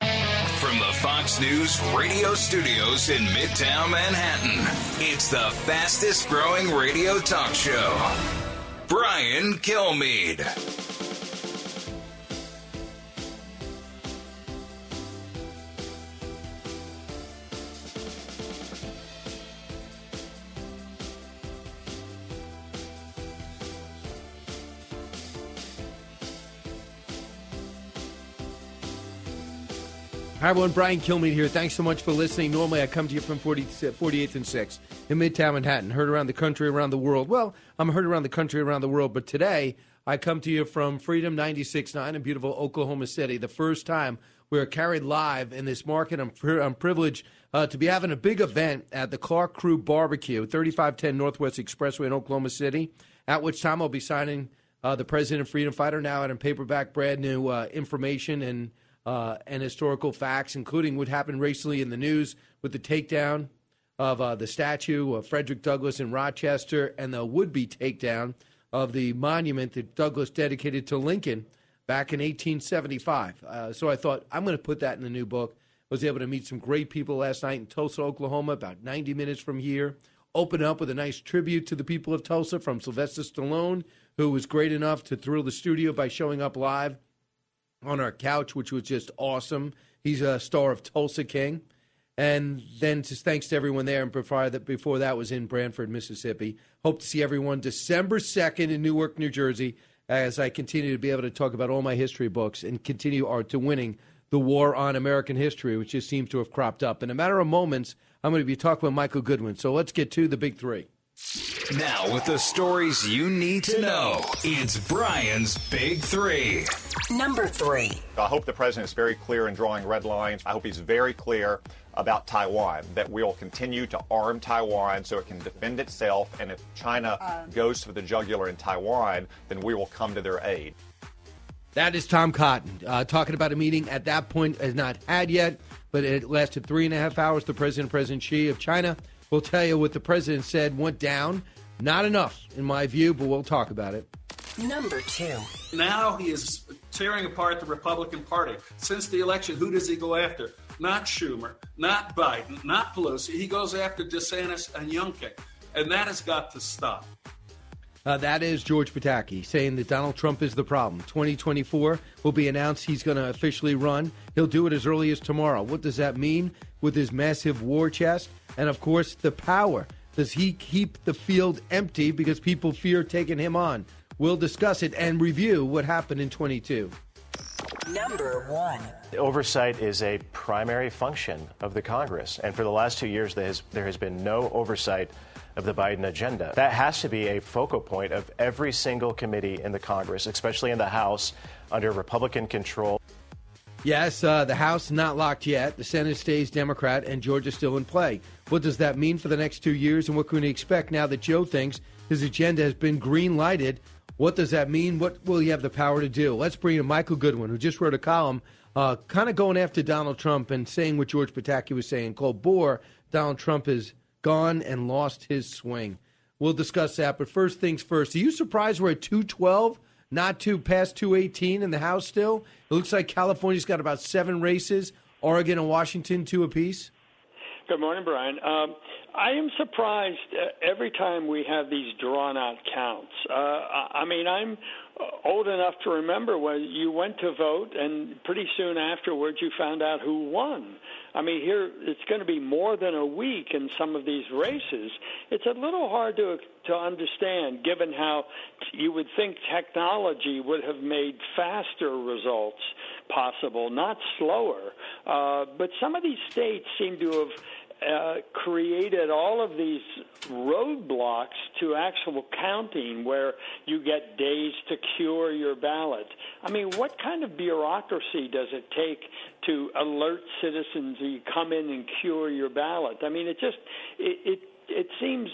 From the Fox News radio studios in Midtown Manhattan, it's the fastest growing radio talk show. Brian Kilmeade. Hi, everyone. Brian Kilmeade here. Thanks so much for listening. Normally, I come to you from 40, 48th and 6th in Midtown Manhattan. Heard around the country, around the world. Well, I'm heard around the country, around the world. But today, I come to you from Freedom 96.9 in beautiful Oklahoma City. The first time we are carried live in this market. I'm, I'm privileged uh, to be having a big event at the Clark Crew Barbecue, 3510 Northwest Expressway in Oklahoma City, at which time I'll be signing uh, the President of Freedom Fighter, now out in paperback, brand new uh, information and uh, and historical facts, including what happened recently in the news with the takedown of uh, the statue of Frederick Douglass in Rochester and the would be takedown of the monument that Douglass dedicated to Lincoln back in 1875. Uh, so I thought, I'm going to put that in the new book. I Was able to meet some great people last night in Tulsa, Oklahoma, about 90 minutes from here. Open up with a nice tribute to the people of Tulsa from Sylvester Stallone, who was great enough to thrill the studio by showing up live on our couch, which was just awesome. He's a star of Tulsa King. And then just thanks to everyone there. And before that, before that was in Branford, Mississippi. Hope to see everyone December 2nd in Newark, New Jersey, as I continue to be able to talk about all my history books and continue our, to winning the war on American history, which just seems to have cropped up. In a matter of moments, I'm going to be talking with Michael Goodwin. So let's get to the big three. Now, with the stories you need to know, it's Brian's Big Three. Number three. I hope the president is very clear in drawing red lines. I hope he's very clear about Taiwan, that we'll continue to arm Taiwan so it can defend itself. And if China goes for the jugular in Taiwan, then we will come to their aid. That is Tom Cotton uh, talking about a meeting at that point has not had yet, but it lasted three and a half hours. The president, President Xi of China, will tell you what the president said went down. Not enough, in my view, but we'll talk about it. Number two. Now he is tearing apart the Republican Party. Since the election, who does he go after? Not Schumer, not Biden, not Pelosi. He goes after DeSantis and Youngkin. And that has got to stop. Uh, that is George Pataki saying that Donald Trump is the problem. 2024 will be announced he's going to officially run. He'll do it as early as tomorrow. What does that mean with his massive war chest? And of course, the power. Does he keep the field empty because people fear taking him on? We'll discuss it and review what happened in 22. Number one. Oversight is a primary function of the Congress, and for the last two years, there has, there has been no oversight of the Biden agenda. That has to be a focal point of every single committee in the Congress, especially in the House under Republican control. Yes, uh, the House not locked yet. The Senate stays Democrat, and Georgia's still in play. What does that mean for the next two years, and what can we expect now that Joe thinks his agenda has been green lighted? What does that mean? What will he have the power to do? Let's bring in Michael Goodwin, who just wrote a column uh, kind of going after Donald Trump and saying what George Pataki was saying, called Bore, Donald Trump is gone and lost his swing. We'll discuss that. But first things first, are you surprised we're at 212, not two past 218 in the House still? It looks like California's got about seven races, Oregon and Washington, two apiece. Good morning, Brian. Um, I am surprised uh, every time we have these drawn out counts. Uh, I I mean, I'm old enough to remember when you went to vote, and pretty soon afterwards you found out who won. I mean, here it's going to be more than a week in some of these races. It's a little hard to to understand, given how you would think technology would have made faster results possible, not slower. Uh, but some of these states seem to have uh, created all of these roadblocks to actual counting where you get days to cure your ballot. I mean, what kind of bureaucracy does it take to alert citizens that you come in and cure your ballot? I mean, it just, it, it it seems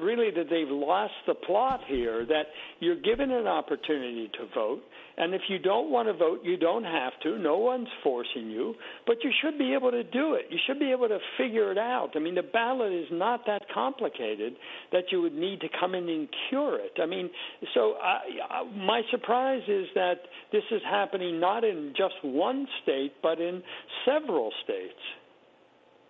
really that they've lost the plot here that you're given an opportunity to vote and if you don't want to vote you don't have to. No one's forcing you but you should be able to do it. You should be able to figure it out. I mean the ballot is not that complicated that you would need to come in and cure it. I mean so I, I, my surprise is that this is happening not in just one state but in several states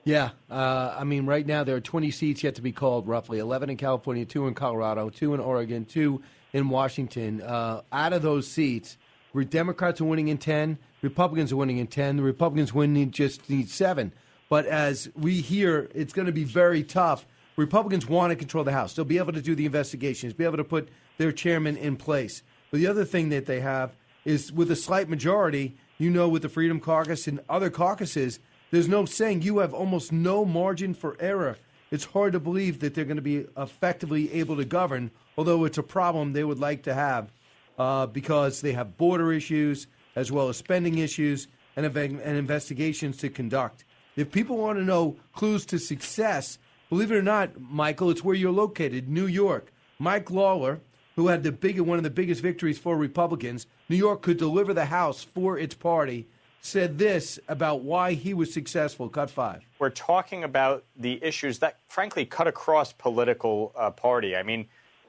Yeah, uh, I mean, right now there are 20 seats yet to be called, roughly 11 in California, two in Colorado, two in Oregon, two in Washington. Uh, out of those seats, where Democrats are winning in 10, Republicans are winning in 10. The Republicans winning just need seven. But as we hear, it's going to be very tough. Republicans want to control the House. They'll be able to do the investigations, be able to put their chairman in place. But the other thing that they have is with a slight majority, you know, with the Freedom Caucus and other caucuses, there's no saying you have almost no margin for error. It's hard to believe that they're going to be effectively able to govern, although it's a problem they would like to have uh, because they have border issues as well as spending issues and, and investigations to conduct. If people want to know clues to success, believe it or not, Michael, it's where you're located, New York. Mike Lawler, who had the big, one of the biggest victories for Republicans, New York could deliver the House for its party said this about why he was successful. Cut five. We're talking about the issues that, frankly, cut across political uh, party. I mean,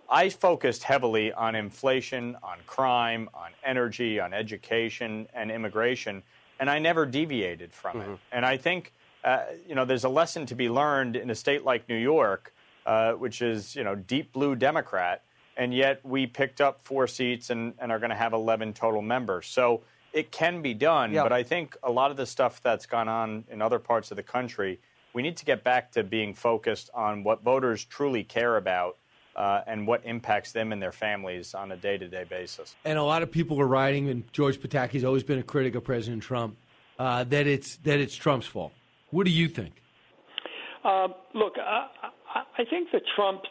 I focused heavily on inflation, on crime, on energy, on education, and immigration, and I never deviated from Mm-hmm. it. And I think, uh, you know, there's a lesson to be learned in a state like New York, uh, which is, you know, deep blue Democrat, and yet we picked up four seats and, and are going to have 11 total members. So it can be done, Yeah. but I think a lot of the stuff that's gone on in other parts of the country, we need to get back to being focused on what voters truly care about uh, and what impacts them and their families on a day to day basis. And a lot of people are writing, and George Pataki's always been a critic of President Trump. uh, that it's that it's Trump's fault. What do you think? Uh, look, I, I I think that Trump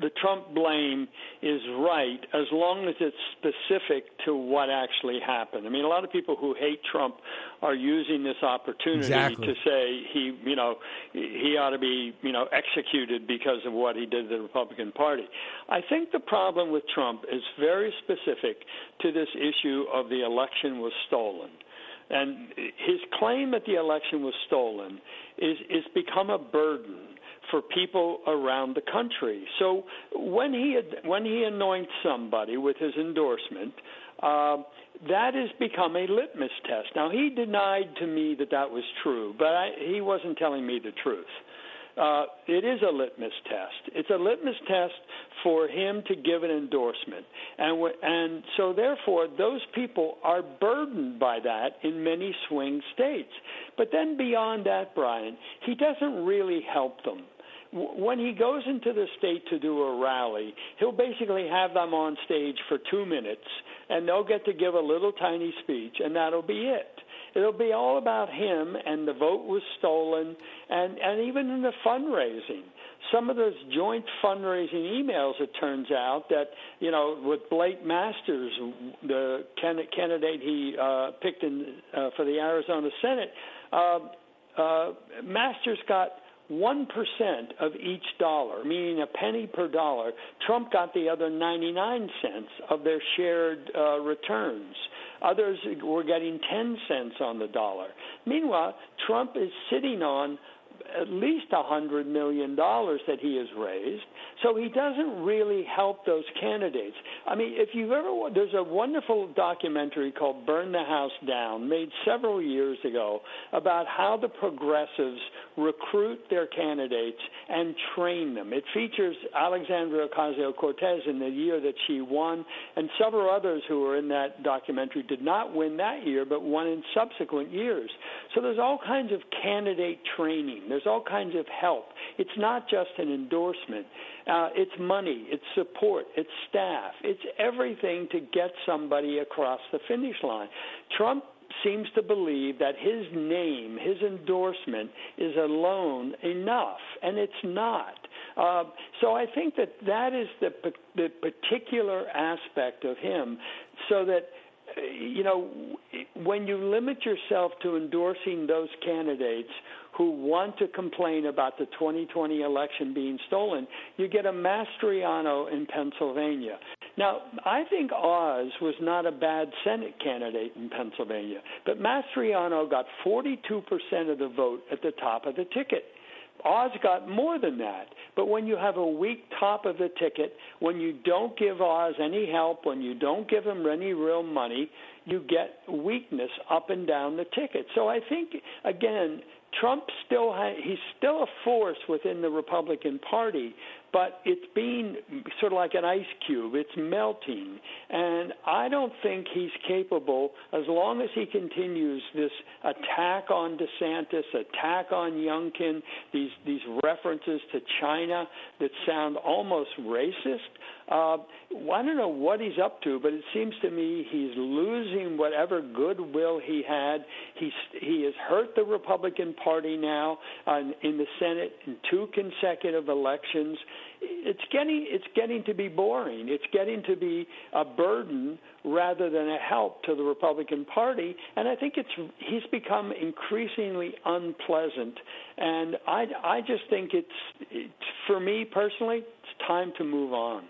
the Trump blame is right as long as it's specific to what actually happened. I mean, a lot of people who hate Trump are using this opportunity Exactly. to say he, you know, he ought to be, you know, executed because of what he did to the Republican Party. I think the problem with Trump is very specific to this issue of the election was stolen. And his claim that the election was stolen is is become a burden for people around the country. So when he when he anoints somebody with his endorsement, uh, that has become a litmus test. Now he denied to me that that was true, but I, he wasn't telling me the truth. Uh, it is a litmus test. It's a litmus test for him to give an endorsement, and w- and so therefore those people are burdened by that in many swing states. But then beyond that, Brian, he doesn't really help them when he goes into the state to do a rally, he'll basically have them on stage for two minutes, and they'll get to give a little tiny speech, and that'll be it. It'll be all about him, and the vote was stolen, and and even in the fundraising. Some of those joint fundraising emails, it turns out that you know, with Blake Masters, the candidate he uh, picked in uh, for the Arizona Senate, uh, uh, Masters got 1% of each dollar, meaning a penny per dollar. Trump got the other 99 cents of their shared uh, returns. Others were getting 10 cents on the dollar. Meanwhile, Trump is sitting on at least a hundred million dollars that he has raised. So he doesn't really help those candidates. I mean, if you've ever there's a wonderful documentary called "Burn the House Down" made several years ago about how the progressives recruit their candidates and train them. It features Alexandria Ocasio-Cortez in the year that she won, and several others who were in that documentary did not win that year, but won in subsequent years. So there's all kinds of candidate training. There's all kinds of help. It's not just an endorsement. Uh, it's money, it's support, it's staff, it's everything to get somebody across the finish line. Trump seems to believe that his name, his endorsement, is alone enough, and it's not. Uh, so I think that that is the, the particular aspect of him, so that you know, when you limit yourself to endorsing those candidates who want to complain about the 2020 election being stolen, you get a Mastriano in Pennsylvania. Now, I think Oz was not a bad Senate candidate in Pennsylvania, but Mastriano got 42% of the vote at the top of the ticket. Oz got more than that. But when you have a weak top of the ticket, when you don't give Oz any help, when you don't give him any real money, you get weakness up and down the ticket. So I think, again, Trump still ha- he's still a force within the Republican Party, but it's being sort of like an ice cube. It's melting, and I don't think he's capable as long as he continues this attack on DeSantis, attack on Youngkin, these these references to China that sound almost racist. Uh, I don't know what he's up to, but it seems to me he's losing whatever goodwill he had. He's he has hurt the Republican Party now uh, in the Senate in two consecutive elections. It's getting it's getting to be boring. It's getting to be a burden rather than a help to the Republican Party, and I think it's he's become increasingly unpleasant. And I I just think it's, it's for me personally, it's time to move on.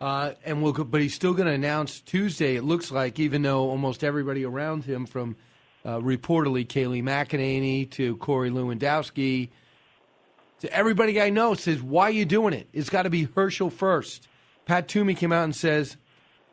Uh, and we'll, go- but he's still going to announce Tuesday. It looks like, even though almost everybody around him, from uh, reportedly Kayleigh McEnany to Corey Lewandowski, to everybody I know, says, "Why are you doing it? It's got to be Herschel first. Pat Toomey came out and says,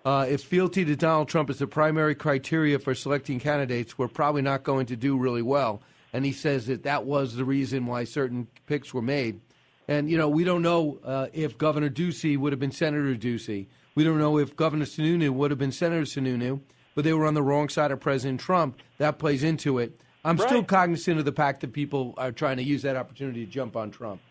uh, "If fealty to Donald Trump is the primary criteria for selecting candidates, we're probably not going to do really well." And he says that that was the reason why certain picks were made. And, you know, we don't know uh, if Governor Ducey would have been Senator Ducey. We don't know if Governor Sununu would have been Senator Sununu, but they were on the wrong side of President Trump. That plays into it. I'm still cognizant of the fact that people are trying to use that opportunity to jump on Trump.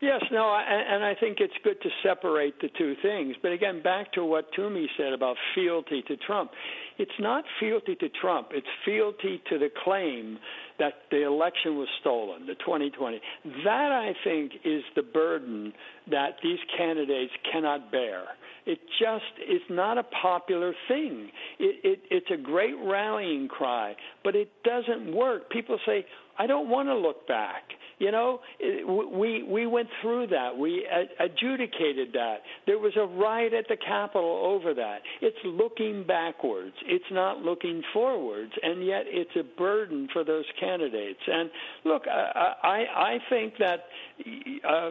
Yes, no, and and I think it's good to separate the two things. But again, back to what Toomey said about fealty to Trump. It's not fealty to Trump, it's fealty to the claim that the election was stolen, the 2020. That, I think, is the burden that these candidates cannot bear. It just is not a popular thing. It, it, it's a great rallying cry, but it doesn't work. People say, I don't want to look back. You know, we we went through that. We adjudicated that. There was a riot at the Capitol over that. It's looking backwards. It's not looking forwards, and yet it's a burden for those candidates. And look, I I, I think that uh,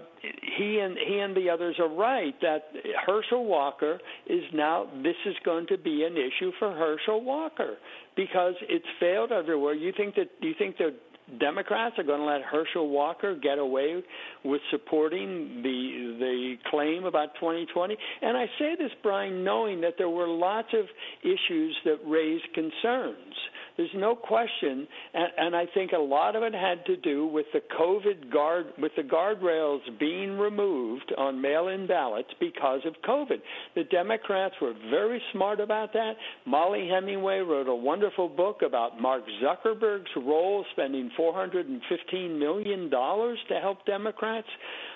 he and he and the others are right that Herschel Walker is now. This is going to be an issue for Herschel Walker because it's failed everywhere. You think that you think that Democrats are going to let Herschel Walker get away with supporting the the claim about 2020. And I say this, Brian, knowing that there were lots of issues that raised concerns. There's no question, and, and I think a lot of it had to do with the COVID guard, with the guardrails being removed on mail-in ballots because of COVID. The Democrats were very smart about that. Mollie Hemingway wrote a wonderful book about Mark Zuckerberg's role, spending 415 million dollars to help Democrats.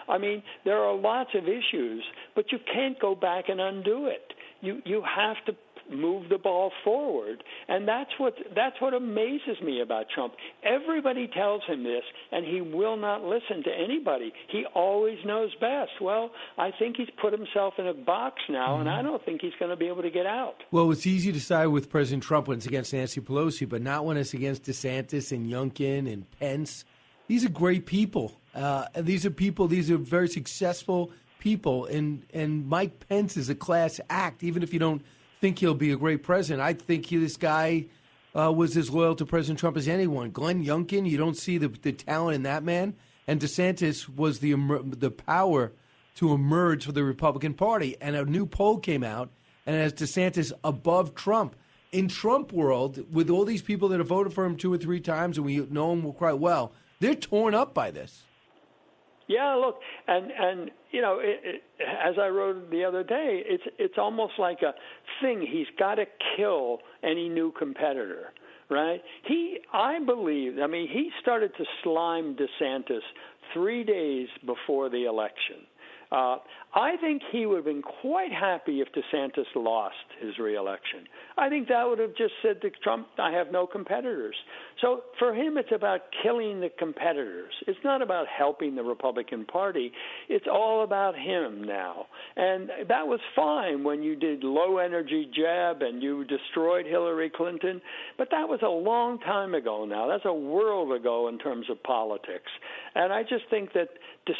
I mean, there are lots of issues, but you can't go back and undo it. You you have to move the ball forward and that's what that's what amazes me about Trump everybody tells him this and he will not listen to anybody he always knows best well i think he's put himself in a box now and i don't think he's going to be able to get out Well, it's easy to side with President Trump when it's against Nancy Pelosi, but not when it's against DeSantis and Youngkin and Pence. These are great people. Uh, these are people. These are very successful people. And and Mike Pence is a class act. Even if you don't think he'll be a great president, I think he, this guy uh, was as loyal to President Trump as anyone. Glenn Youngkin, you don't see the the talent in that man. And DeSantis was the the power to emerge for the Republican Party. And a new poll came out, and as DeSantis above Trump. In Trump world, with all these people that have voted for him two or three times, and we know him quite well, they're torn up by this. Yeah, look, and and you know, it, it, as I wrote the other day, it's it's almost like a thing. He's got to kill any new competitor, right? He, I believe, I mean, he started to slime DeSantis three days before the election. Uh, I think he would have been quite happy if DeSantis lost his reelection. I think that would have just said to Trump, I have no competitors. So for him, it's about killing the competitors. It's not about helping the Republican Party. It's all about him now. And that was fine when you did low energy jab and you destroyed Hillary Clinton, but that was a long time ago now. That's a world ago in terms of politics. And I just think that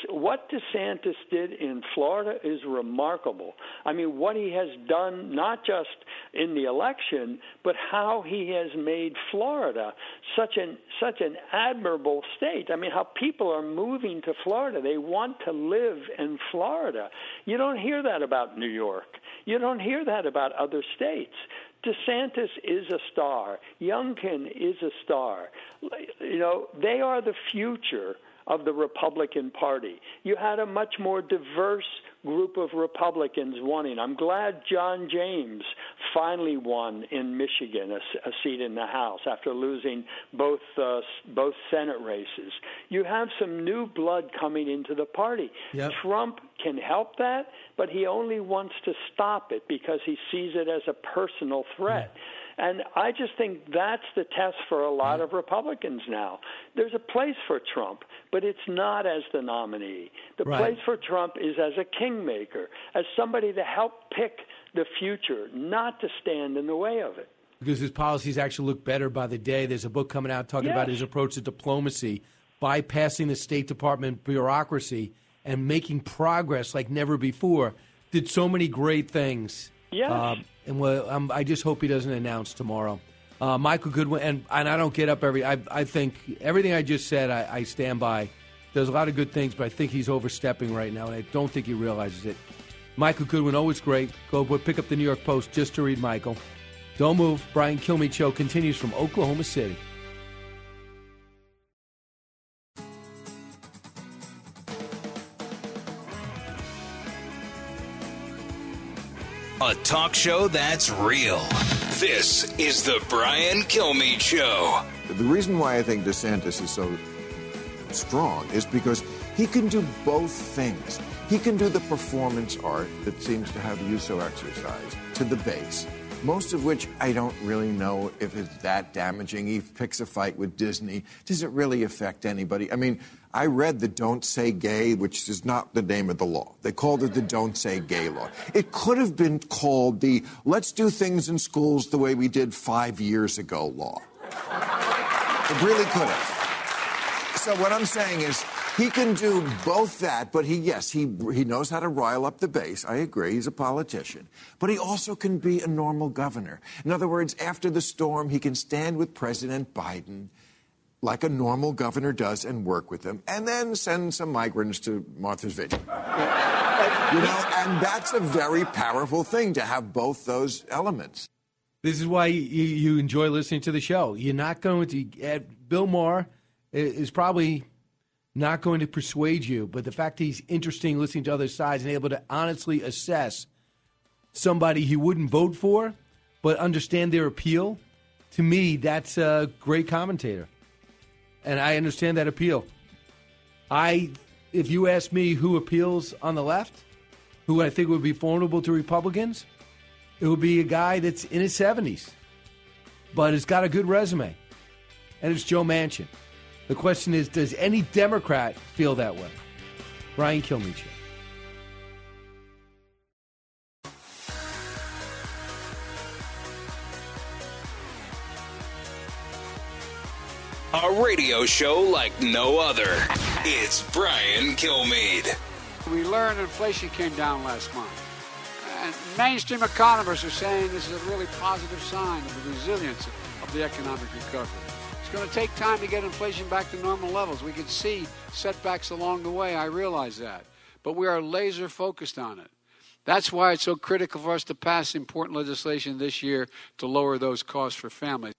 what DeSantis did in Florida is remarkable. I mean, what he has done, not just in the election, but how he has made Florida such an such an admirable state. I mean, how people are moving to Florida. They want to live in Florida. You don't hear that about New York. You don't hear that about other states. DeSantis is a star. Youngkin is a star. You know, they are the future of the Republican Party. You had a much more diverse group of Republicans wanting. I'm glad John James finally won in Michigan a, a seat in the House after losing both uh, both Senate races. You have some new blood coming into the party. Yep. Trump can help that, but he only wants to stop it because he sees it as a personal threat. And I just think that's the test for a lot of Republicans now. There's a place for Trump, but it's not as the nominee. The Right. place for Trump is as a kingmaker, as somebody to help pick the future, not to stand in the way of it. because his policies actually look better by the day. There's a book coming out talking about his approach to diplomacy, bypassing the State Department bureaucracy and making progress like never before. Did so many great things. Yes. Um, and well, um, I just hope he doesn't announce tomorrow. Uh, Michael Goodwin, and, and I don't get up every. I, I think everything I just said, I, I stand by. There's a lot of good things, but I think he's overstepping right now, and I don't think he realizes it. Michael Goodwin, always great. Go pick up the New York Post just to read Michael. Don't move. Brian Kilmeade Show continues from Oklahoma City. A talk show that's real. This is the Brian Kilmeade Show. The reason why I think DeSantis is so strong is because he can do both things. He can do the performance art that seems to have you so exercised to the base, most of which I don't really know if it's that damaging. He picks a fight with Disney. Does it really affect anybody? I mean, I read the Don't Say Gay, which is not the name of the law. They called it the Don't Say Gay law. It could have been called the Let's Do Things in Schools the Way We Did Five Years Ago law. It really could have. So what I'm saying is he can do both that, but he yes, he he knows how to rile up the base. I agree. He's a politician. But he also can be a normal governor. In other words, after the storm, he can stand with President Biden like a normal governor does and work with them, and then send some migrants to Martha's Vineyard. you know, and that's a very powerful thing to have both those elements. This is why you, you enjoy listening to the show. You're not going to. Uh, Bill Maher is probably not going to persuade you, but the fact that he's interesting listening to other sides and able to honestly assess somebody he wouldn't vote for, but understand their appeal, to me, that's a great commentator. And I understand that appeal. I, if you ask me who appeals on the left, who I think would be vulnerable to Republicans, it would be a guy that's in his 70s, but has got a good resume. And it's Joe Manchin. The question is Does any Democrat feel that way? Brian Kilmeade. A radio show like no other. It's Brian Kilmeade. We learned inflation came down last month. And mainstream economists are saying this is a really positive sign of the resilience of the economic recovery. It's going to take time to get inflation back to normal levels. We can see setbacks along the way, I realize that. But we are laser focused on it. That's why it's so critical for us to pass important legislation this year to lower those costs for families.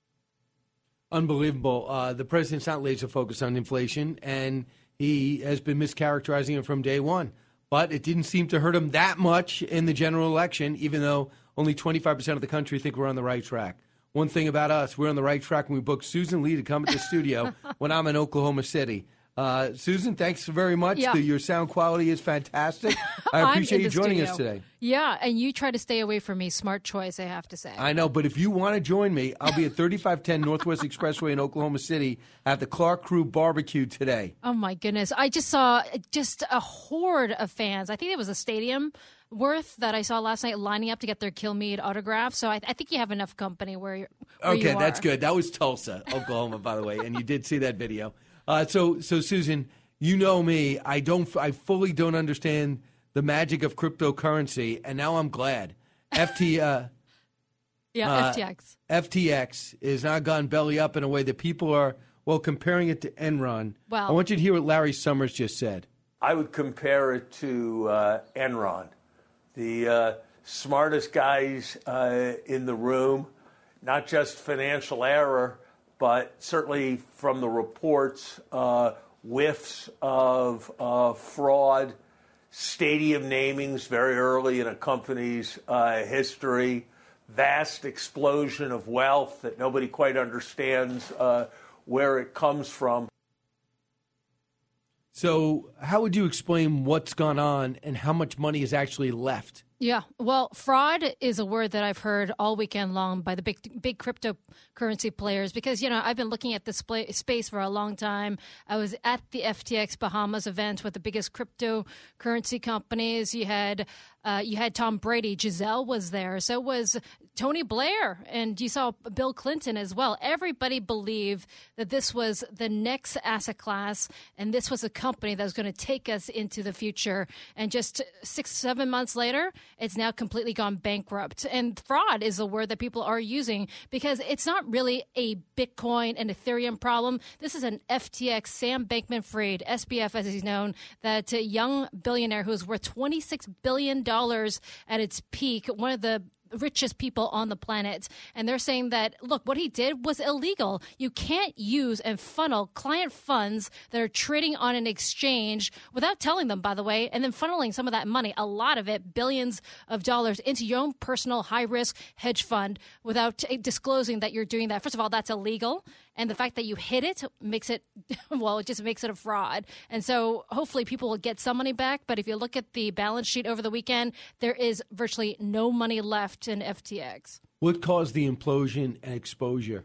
Unbelievable. Uh, the president's not laser focused on inflation, and he has been mischaracterizing it from day one. But it didn't seem to hurt him that much in the general election, even though only 25% of the country think we're on the right track. One thing about us, we're on the right track when we booked Susan Lee to come to the studio [laughs] when I'm in Oklahoma City. Uh, Susan, thanks very much. Yeah. The, your sound quality is fantastic. [laughs] I appreciate you joining studio. us today. Yeah, and you try to stay away from me. Smart choice, I have to say. I know, but if you want to join me, I'll be at 3510 Northwest [laughs] Expressway in Oklahoma City at the Clark Crew Barbecue today. Oh my goodness! I just saw just a horde of fans. I think it was a stadium worth that I saw last night lining up to get their Kilmeade autograph. So I, I think you have enough company where you're. Where Okay, you that's good. That was Tulsa, Oklahoma, by the way, and you did see that video. Uh, so, so Susan, you know me. I don't. I fully don't understand the magic of cryptocurrency, and now I'm glad. [laughs] FT. Uh, Yeah, uh, FTX. FTX is now gone belly up in a way that people are well comparing it to Enron. Well- I want you to hear what Larry Summers just said. I would compare it to uh, Enron, the uh, smartest guys uh, in the room, not just financial error, but certainly from the reports, uh, whiffs of uh, fraud, stadium namings very early in a company's uh, history, vast explosion of wealth that nobody quite understands where it comes from. So, how would you explain what's gone on and how much money is actually left? Yeah, well, fraud is a word that I've heard all weekend long by the big big cryptocurrency players because you know I've been looking at this pla space for a long time. I was at the FTX Bahamas event with the biggest cryptocurrency companies. You had uh, you had Tom Brady, Gisele was there, so was Tony Blair, and you saw Bill Clinton as well. Everybody believed that this was the next asset class, and this was a company that was going to take us into the future. And just six, seven months later, it's now completely gone bankrupt. And fraud is a word that people are using because it's not really a Bitcoin and Ethereum problem. This is an FTX, Sam Bankman Fried, SBF as he's known, that young billionaire who's worth $26 billion at its peak, one of the richest people on the planet. And they're saying that, look, what he did was illegal. You can't use and funnel client funds that are trading on an exchange without telling them, by the way, and then funneling some of that money, a lot of it, billions of dollars, into your own personal high risk hedge fund without t- disclosing that you're doing that. First of all, that's illegal. And the fact that you hid it makes it, [laughs] well, it just makes it a fraud. And so hopefully people will get some money back. But if you look at the balance sheet over the weekend, there is virtually no money left in FTX. What caused the implosion and exposure?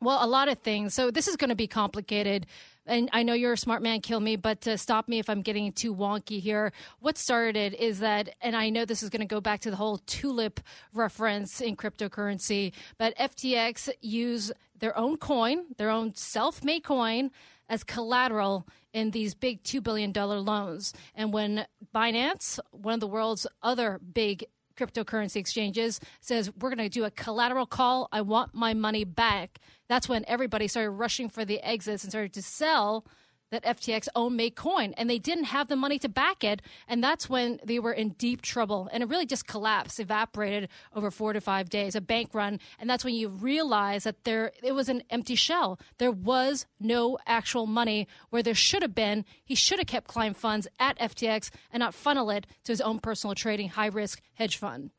Well, a lot of things. So this is going to be complicated. And I know you're a smart man, Kilmeade, but uh, stop me if I'm getting too wonky here. What started is that, and I know this is going to go back to the whole tulip reference in cryptocurrency, but FTX use their own coin, their own self made coin, as collateral in these big $2 billion loans. And when Binance, one of the world's other big cryptocurrency exchanges says we're going to do a collateral call i want my money back that's when everybody started rushing for the exits and started to sell that FTX owned Make Coin, and they didn't have the money to back it, and that's when they were in deep trouble, and it really just collapsed, evaporated over four to five days, a bank run, and that's when you realize that there it was an empty shell. There was no actual money where there should have been. He should have kept client funds at FTX and not funnel it to his own personal trading high risk hedge fund.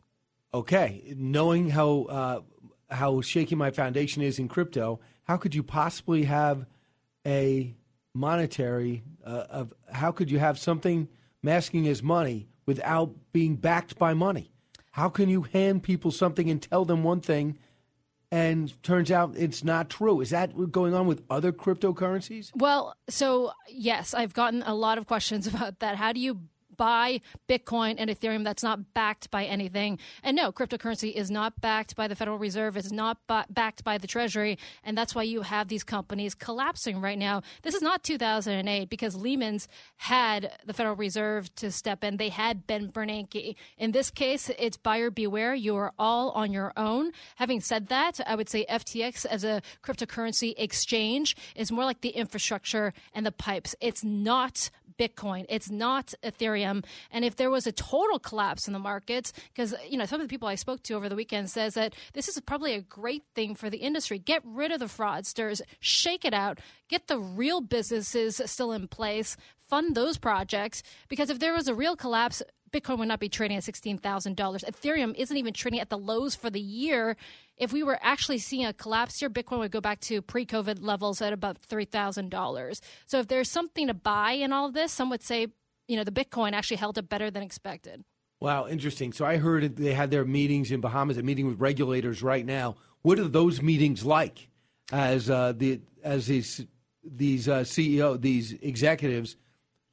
Okay, knowing how uh, how shaky my foundation is in crypto, how could you possibly have a monetary uh, of how could you have something masking as money without being backed by money? How can you hand people something and tell them one thing and turns out it's not true? Is that going on with other cryptocurrencies? Well, so yes, I've gotten a lot of questions [laughs] about that. How do you buy Bitcoin and Ethereum that's not backed by anything. And no, cryptocurrency is not backed by the Federal Reserve. It's not ba- backed by the Treasury. And that's why you have these companies collapsing right now. This is not 2008 because Lehman's had the Federal Reserve to step in. They had Ben Bernanke. In this case, it's buyer beware. You are all on your own. Having said that, I would say FTX as a cryptocurrency exchange is more like the infrastructure and the pipes. It's not Bitcoin. It's not Ethereum. And if there was a total collapse in the markets, because you know some of the people I spoke to over the weekend says that this is probably a great thing for the industry. Get rid of the fraudsters, shake it out, get the real businesses still in place, fund those projects. Because if there was a real collapse, Bitcoin would not be trading at $16,000. Ethereum isn't even trading at the lows for the year. If we were actually seeing a collapse here, Bitcoin would go back to pre COVID levels at about $3,000. So if there's something to buy in all of this, some would say, you know, the Bitcoin actually held up better than expected. Wow, interesting. So I heard they had their meetings in Bahamas, a meeting with regulators right now. What are those meetings like as uh, the as these these uh, CEO these executives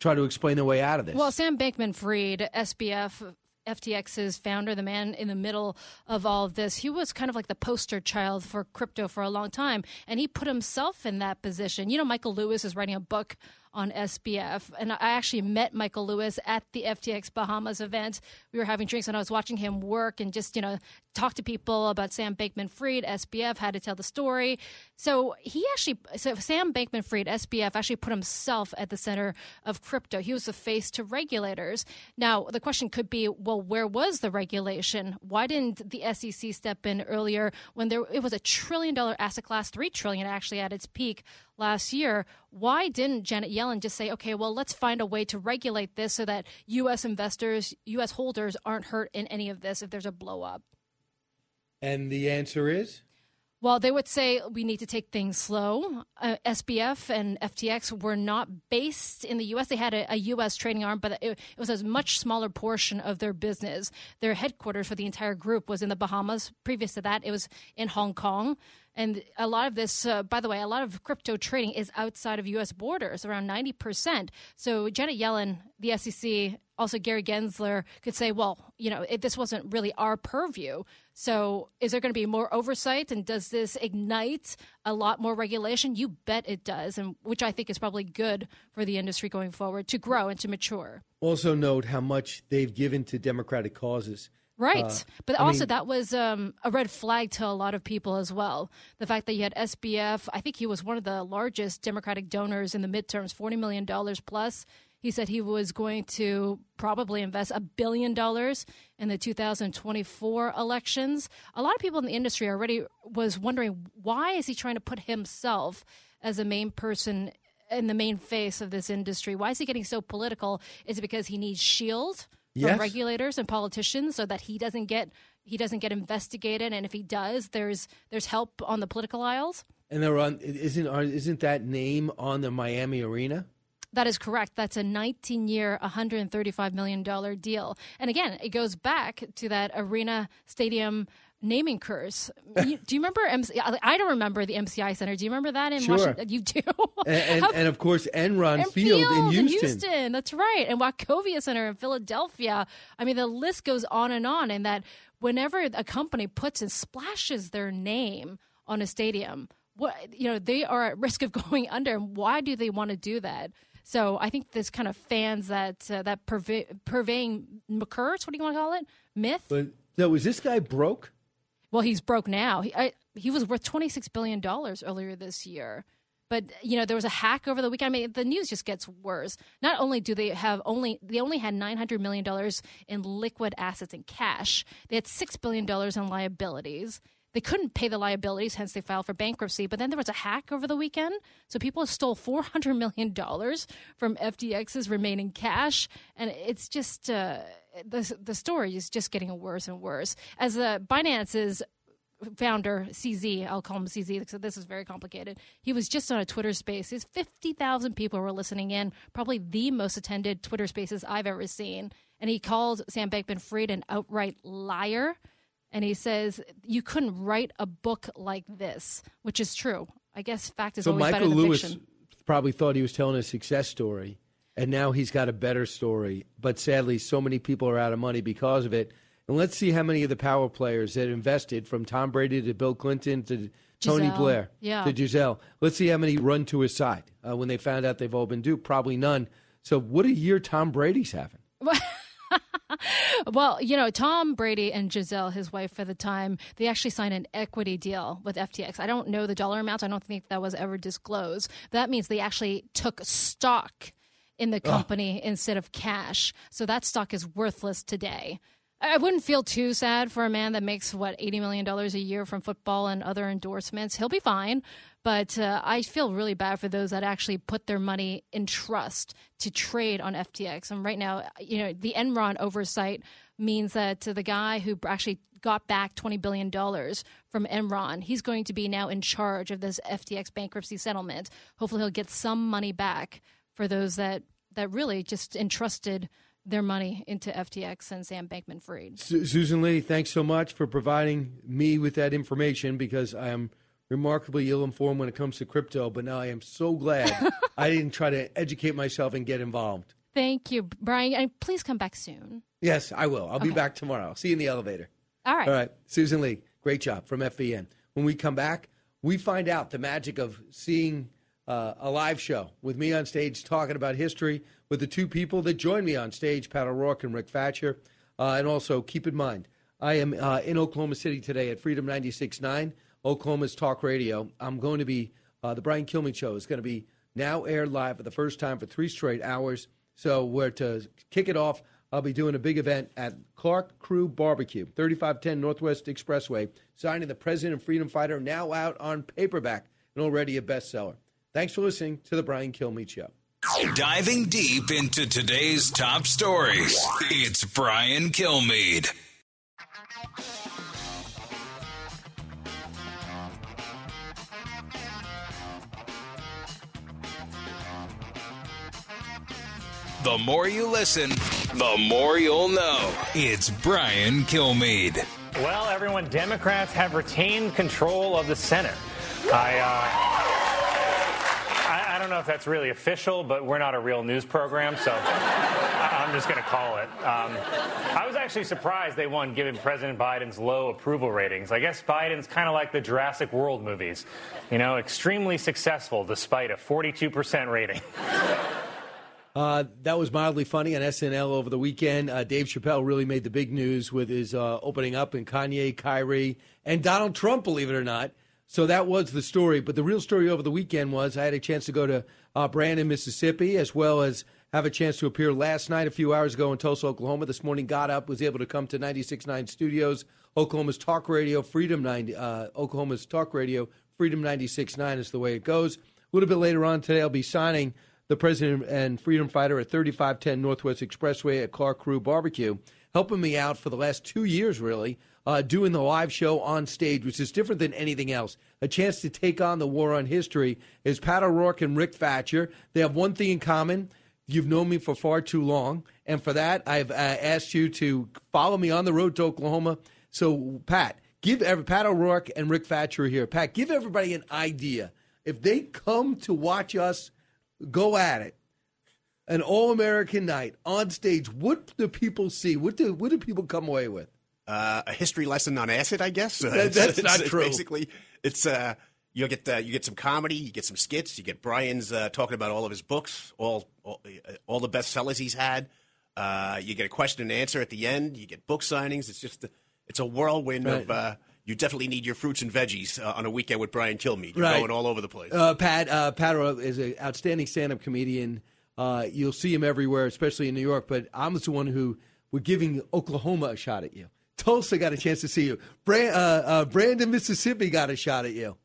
try to explain their way out of this? Well, Sam Bankman Fried, SBF, FTX's founder, the man in the middle of all of this, he was kind of like the poster child for crypto for a long time. And he put himself in that position. You know, Michael Lewis is writing a book on SBF. And I actually met Michael Lewis at the FTX Bahamas event. We were having drinks and I was watching him work and just, you know, talk to people about Sam Bankman Fried, SBF, how to tell the story. So he actually, so Sam Bankman Fried, SBF, actually put himself at the center of crypto. He was the face to regulators. Now, the question could be, well, where was the regulation? Why didn't the SEC step in earlier when there it was a trillion dollar asset class, three trillion actually at its peak last year? Why didn't Janet Yellen just say, okay, well, let's find a way to regulate this so that U.S. investors, U.S. holders aren't hurt in any of this if there's a blow up? And the answer is? Well, they would say we need to take things slow. Uh, SBF and FTX were not based in the U.S. They had a, a U.S. trading arm, but it, it, was a much smaller portion of their business. Their headquarters for the entire group was in the Bahamas. Previous to that, it was in Hong Kong. And a lot of this, uh, by the way, a lot of crypto trading is outside of U.S. borders, around 90%. So Janet Yellen, the SEC, also Gary Gensler could say, well, you know, it, this wasn't really our purview. So is there going to be more oversight? And does this ignite a lot more regulation? You bet it does, and which I think is probably good for the industry going forward to grow and to mature. Also, note how much they've given to democratic causes. Right. Uh, but I also, mean- that was um, a red flag to a lot of people as well. The fact that you had SBF, I think he was one of the largest Democratic donors in the midterms, $40 million plus. He said he was going to probably invest a billion dollars in the 2024 elections. A lot of people in the industry already was wondering why is he trying to put himself as a main person in the main face of this industry? Why is he getting so political? Is it because he needs shield from regulators and politicians so that he doesn't get he doesn't get investigated and if he does there's there's help on the political aisles? And they're on. Isn't isn't that name on the Miami Arena? That is correct. That's a 19 year, $135 million deal. And again, it goes back to that arena stadium naming curse. [laughs] You- do you remember? MC, I don't remember the MCI Center. Do you remember that in Sure. Washington? You do. And, [laughs] and, and of course, Enron and Field, in in Houston. Houston. That's right. And Wachovia Center in Philadelphia. I mean, the list goes on and on. And that whenever a company puts and splashes their name on a stadium, what you know, they are at risk of [laughs] going under. And why do they want to do that? So I think this kind of fans that uh, that purve- purveying curse. What do you want to call it? Myth. But so is this guy broke? Well, he's broke now. He, I, he was worth twenty six billion dollars earlier this year. But you know there was a hack over the weekend. I mean, the news just gets worse. Not only do they have only they only had nine hundred million dollars in liquid assets and cash. They had six billion dollars in liabilities. They couldn't pay the liabilities, hence they filed for bankruptcy. But then there was a hack over the weekend, so people stole four hundred million dollars from FTX's remaining cash, and it's just uh, the the story is just getting worse and worse. As the Binance's founder CZ, I'll call him CZ because this is very complicated. He was just on a Twitter space. His 50,000 people were listening in, probably the most attended Twitter spaces I've ever seen. And he called Sam Bankman-Fried an outright liar. And he says, you couldn't write a book like this, which is true. I guess fact is So always Michael better than Lewis fiction. probably thought he was telling a success story, and now he's got a better story. But sadly, so many people are out of money because of it. And let's see how many of the power players that invested, from Tom Brady to Bill Clinton to Tony Blair Yeah. to Gisele. Let's see how many run to his side uh, when they found out they've all been duped. Probably none. So what a year Tom Brady's having. [laughs] [laughs] Well, you know, Tom Brady and Gisele, his wife for the time, they actually signed an equity deal with FTX. I don't know the dollar amount. I don't think that was ever disclosed. That means they actually took stock in the company instead of cash. So that stock is worthless today. I I wouldn't feel too sad for a man that makes what eighty million dollars a year from football and other endorsements. He'll be fine, but uh, I feel really bad for those that actually put their money in trust to trade on FTX. And right now, you know, the Enron oversight means that the guy who actually got back twenty billion dollars from Enron, he's going to be now in charge of this FTX bankruptcy settlement. Hopefully, he'll get some money back for those that that really just entrusted their money into FTX and Sam Bankman Fried. Su- Susan Li, thanks so much for providing me with that information because I am remarkably ill informed when it comes to crypto. But now I am so glad [laughs] I didn't try to educate myself and get involved. Thank you, Brian. And please come back soon. Yes, I will. I'll be back tomorrow. I'll see you in the elevator. All right. All right. Susan Li, great job from FBN. When we come back, we find out the magic of seeing uh, a live show with me on stage talking about history with the two people that joined me on stage, Pat O'Rourke and Rick Thatcher. Uh, and also, keep in mind, I am uh, in Oklahoma City today at Freedom 96.9, Oklahoma's talk radio. I'm going to be, uh, the Brian Kilmeade Show is going to be now aired live for the first time for three straight hours. So, we're to kick it off. I'll be doing a big event at Clark Crew Barbecue, 3510 Northwest Expressway, signing the President and Freedom Fighter, now out on paperback and already a bestseller. Thanks for listening to the Brian Kilmeade Show. Diving deep into today's top stories, it's Brian Kilmeade. The more you listen, the more you'll know. It's Brian Kilmeade. Well, everyone, Democrats have retained control of the Senate. I, uh, I, I don't know if that's really official, but we're not a real news program, so I- I'm just going to call it. Um, I was actually surprised they won given President Biden's low approval ratings. I guess Biden's kind of like the Jurassic World movies, you know, extremely successful despite a 42% rating. [laughs] Uh, that was mildly funny on SNL over the weekend. Uh, Dave Chappelle really made the big news with his uh, opening up, and Kanye, Kyrie, and Donald Trump, believe it or not. So that was the story. But the real story over the weekend was I had a chance to go to uh, Brandon, Mississippi, as well as have a chance to appear last night, a few hours ago in Tulsa, Oklahoma. This morning, got up, was able to come to 96.9 Studios, Oklahoma's Talk Radio, Freedom 90, uh, Oklahoma's Talk Radio, Freedom 96.9 is the way it goes. A little bit later on today, I'll be signing the president and freedom fighter at 3510 Northwest Expressway at Clark Crew Barbecue, helping me out for the last two years, really, uh, doing the live show on stage, which is different than anything else. A chance to take on the war on history is Pat O'Rourke and Rick Thatcher. They have one thing in common. You've known me for far too long. And for that, I've uh, asked you to follow me on the road to Oklahoma. So, Pat, give every, Pat O'Rourke and Rick Thatcher here. Pat, give everybody an idea. If they come to watch us go at it, an all American night on stage, what do people see? What do, what do people come away with? uh, a history lesson on acid, I guess. That- that's [laughs] it's- not it's true. Basically, it's uh, you get uh, you get some comedy, you get some skits, you get Brian's uh, talking about all of his books, all all, uh, all the bestsellers he's had. Uh, you get a question and answer at the end. You get book signings. It's just a, it's a whirlwind of. Right. Uh, you definitely need your fruits and veggies uh, on a weekend with Brian Kilmeade. You're Right. going all over the place. Uh, Pat uh, Pat is an outstanding stand-up comedian. Uh, you'll see him everywhere, especially in New York. But I'm the one who we're giving Oklahoma a shot at you. Tulsa got a chance to see you. Bra- uh, uh, Brandon, Mississippi got a shot at you.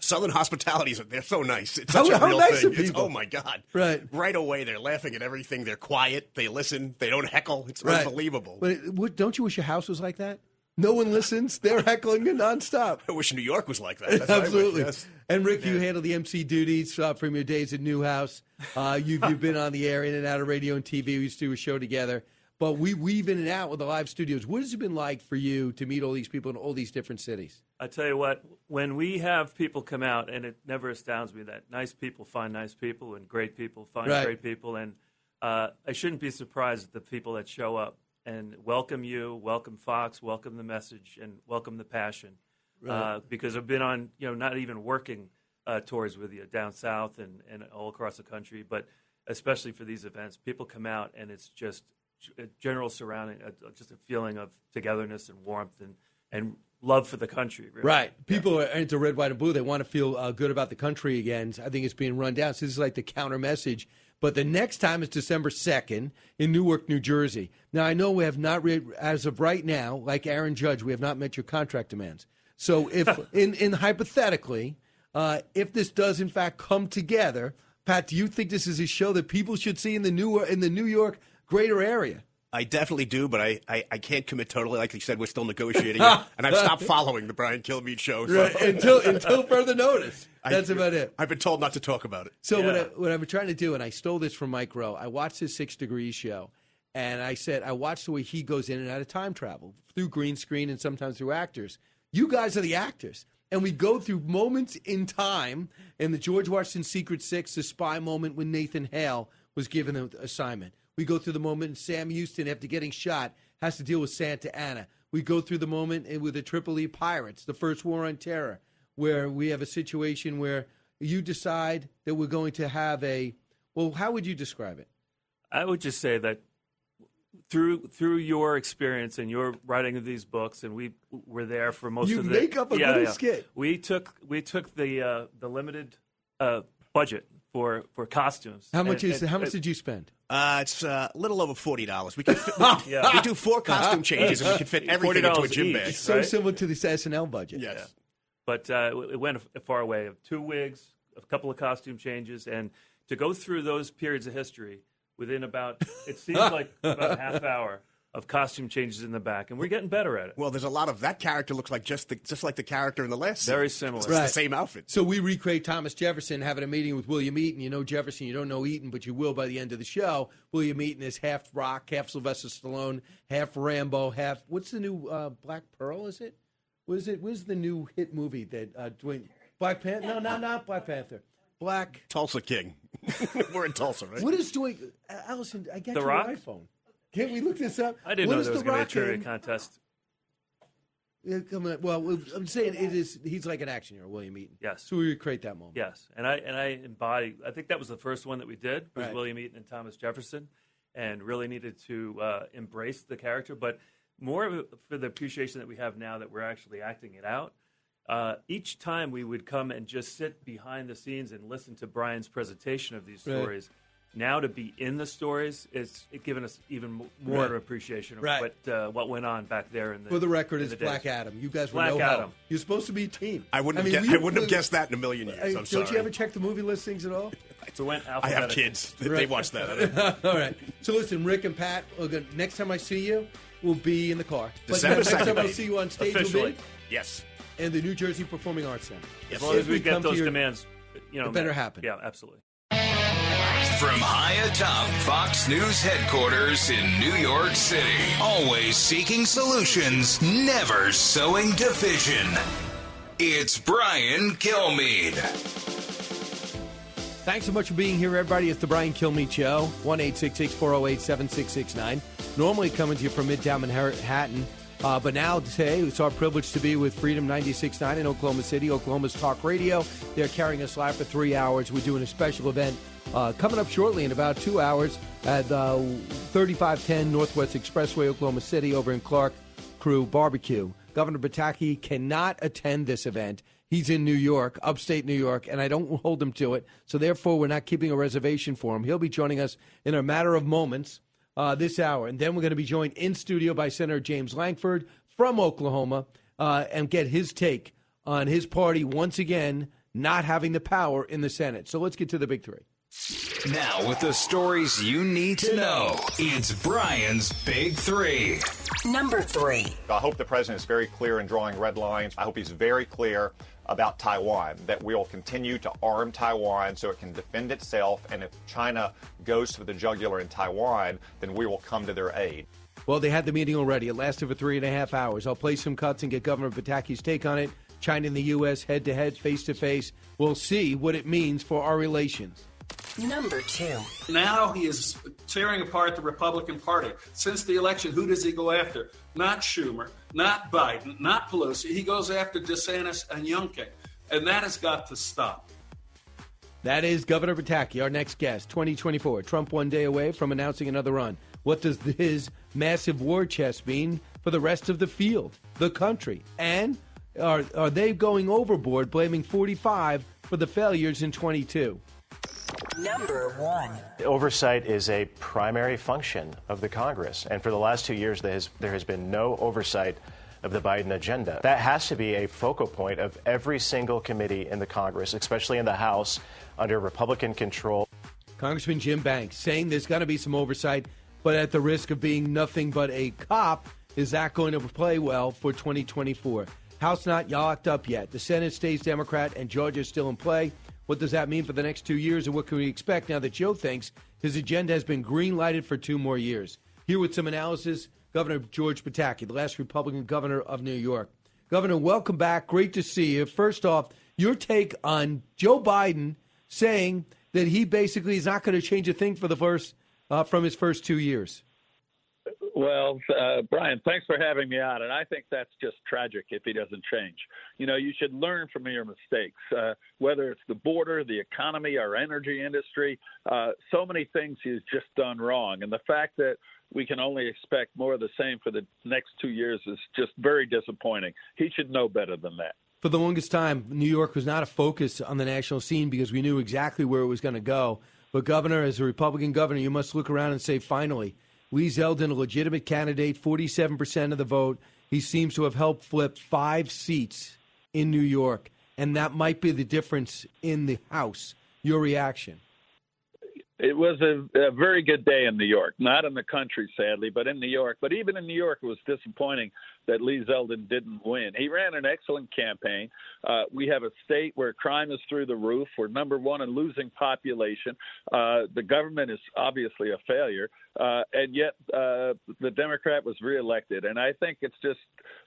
Southern hospitalities, they're so nice. It's How- a real nice thing. oh my God! Right. right away they're laughing at everything. They're quiet. They listen. They don't heckle. It's Right. unbelievable. But it- what, don't you wish your house was like that? No one listens. They're heckling you nonstop. I wish New York was like that. That's what I wish, Absolutely. yes. And Rick, you handle the MC duties uh, from your days at Newhouse. Uh, you've, you've been on the air, in and out of radio and TV. We used to do a show together. But we weave in and out with the live studios. What has it been like for you to meet all these people in all these different cities? I tell you what, when we have people come out, and it never astounds me that nice people find nice people and great people find Right. great people, and uh, I shouldn't be surprised at the people that show up and welcome you, welcome Fox, welcome the message, and welcome the passion. Right. Uh, because I've been on, you know, not even working uh, tours with you down south and, and all across the country, but especially for these events, people come out and it's just a general surrounding, uh, just a feeling of togetherness and warmth and, and love for the country. Really. Right. People are into red, white, and blue. They want to feel uh, good about the country again. I think it's being run down. So this is like the counter message. But the next time is December 2nd in Newark, New Jersey. Now, I know we have not, re- as of right now, like Aaron Judge, we have not met your contract demands. So if, [laughs] in, in hypothetically, uh, if this does in fact come together, Pat, do you think this is a show that people should see in the New, in the New York greater area? I definitely do, but I, I, I can't commit totally. Like you said, we're still negotiating, it, [laughs] and I've stopped following the Brian Kilmeade show. so- Right, until, until further notice. I- That's about it. I've been told not to talk about it. So what, I, what I've been trying to do, and I stole this from Mike Rowe. I watched his Six Degrees show, and I said I watched the way he goes in and out of time travel through green screen and sometimes through actors. You guys are the actors, and we go through moments in time. In the George Washington Secret Six, the spy moment when Nathan Hale was given the assignment. We go through the moment Sam Houston, after getting shot, has to deal with Santa Anna. We go through the moment with the Tripoli Pirates, the first war on terror, where we have a situation where you decide that we're going to have a. Well, how would you describe it? I would just say that through through your experience and your writing of these books, and we were there for most You of the. make up a yeah, little yeah. skit. We took we took the uh, the limited uh, budget for for costumes. How much And- is and- how much did you spend? Uh, it's uh, a little over forty dollars. We can fit, we, [laughs] Yeah. we do four costume changes, and we can fit [laughs] everything into a gym each. bag. So right? similar to this SNL budget. Yes. But uh, it went a far away of two wigs, a couple of costume changes, and to go through those periods of history within about it seems [laughs] like about a half hour of costume changes in the back, and we're getting better at it. Well, there's a lot of that character looks like just the, just like the character in the last. Very similar. It's Right. the same outfit. So we recreate Thomas Jefferson having a meeting with William Eaton. You know Jefferson, you don't know Eaton, but you will by the end of the show. William Eaton is half Rock, half Sylvester Stallone, half Rambo, half what's the new uh, Black Pearl? Is it? What is it? What's the new hit movie that uh, Dwayne Black Panther? No, not not Black Panther. Black. Tulsa King. [laughs] We're in Tulsa, right? What is doing? Uh, Allison, I got The your Rock? iPhone. Can't we look this up? I didn't What know is there was The going to be a trivia in? contest. Yeah, come on. Well, I'm saying it is. He's like an action hero, William Eaton. Yes. So we recreate that moment. Yes, and I and I embody. I think that was the first one that we did was Right. William Eaton and Thomas Jefferson, and really needed to uh, embrace the character, but more for the appreciation that we have now that we're actually acting it out. Uh, each time we would come and just sit behind the scenes and listen to Brian's presentation of these Right. stories. Now to be in the stories is it given us even more Right. appreciation of Right. what uh, what went on back there. In the, For the record, in it's the days. Black Adam. You guys were Black no Adam. help. You're supposed to be a team. I wouldn't, mean, have, we- guessed, I wouldn't have guessed that in a million years. Hey, I'm don't sorry. you ever check the movie listings at all? So went [laughs] I have kids. They Right. watch that. [laughs] all right. So listen, Rick and Pat. we're next time I see you, we'll be in the car. But December next time 2nd, I'll see you on stage, Officially. will be Yes. And the New Jersey Performing Arts Center. As long as we get come to those your- demands, you know, It better happen. Yeah, absolutely. From high atop Fox News headquarters in New York City, always seeking solutions, never sowing division. It's Brian Kilmeade. Thanks so much for being here, everybody. It's the Brian Kilmeade Show, 1 408 7669. Normally coming to you from Midtown Manhattan. Uh, but now, today, it's our privilege to be with Freedom 96.9 in Oklahoma City, Oklahoma's talk radio. They're carrying us live for three hours. We're doing a special event uh, coming up shortly in about two hours at uh, 3510 Northwest Expressway, Oklahoma City, over in Clark Crew Barbecue. Governor Pataki cannot attend this event. He's in New York, upstate New York, and I don't hold him to it. So therefore, we're not keeping a reservation for him. He'll be joining us in a matter of moments uh, this hour, and then we're going to be joined in studio by Senator James Lankford from Oklahoma uh, and get his take on his party once again not having the power in the Senate. So let's get to the big three. Now, with the stories you need to know, it's Brian's Big Three. Number three. I hope the president is very clear in drawing red lines. I hope he's very clear about Taiwan, that we'll continue to arm Taiwan so it can defend itself. And if China goes for the jugular in Taiwan, then we will come to their aid. Well, they had the meeting already. It lasted for three and a half hours. I'll play some cuts and get Governor Pataki's take on it. China and the U.S. head to head, face to face. We'll see what it means for our relations. Number two. Now he is tearing apart the Republican Party. Since the election, who does he go after? Not Schumer, not Biden, not Pelosi. He goes after DeSantis and Youngkin. And that has got to stop. That is Governor Pataki, our next guest, 2024. Trump one day away from announcing another run. What does his massive war chest mean for the rest of the field, the country? And are, are they going overboard, blaming 45 for the failures in 22? Number one. Oversight is a primary function of the Congress, and for the last two years, there has, there has been no oversight of the Biden agenda. That has to be a focal point of every single committee in the Congress, especially in the House under Republican control. Congressman Jim Banks saying there's going to be some oversight, but at the risk of being nothing but a cop, is that going to play well for 2024? House not locked up yet. The Senate stays Democrat and Georgia's still in play. What does that mean for the next two years, and what can we expect now that Joe thinks his agenda has been green lighted for two more years? Here with some analysis, Governor George Pataki, the last Republican governor of New York. Governor, welcome back. Great to see you. First off, your take on Joe Biden saying that he basically is not going to change a thing for the first uh, from his first two years. Well, uh, Brian, thanks for having me on. And I think that's just tragic if he doesn't change. You know, you should learn from your mistakes, uh, whether it's the border, the economy, our energy industry. Uh, so many things he's just done wrong. And the fact that we can only expect more of the same for the next two years is just very disappointing. He should know better than that. For the longest time, New York was not a focus on the national scene because we knew exactly where it was going to go. But, Governor, as a Republican governor, you must look around and say, finally, Lee Zeldin, a legitimate candidate, 47% of the vote. He seems to have helped flip five seats in New York, and that might be the difference in the House. Your reaction? It was a, a very good day in New York, not in the country, sadly, but in New York. But even in New York, it was disappointing that Lee Zeldin didn't win. He ran an excellent campaign. Uh, we have a state where crime is through the roof. We're number one in losing population. Uh, the government is obviously a failure, uh, and yet uh, the Democrat was reelected. And I think it's just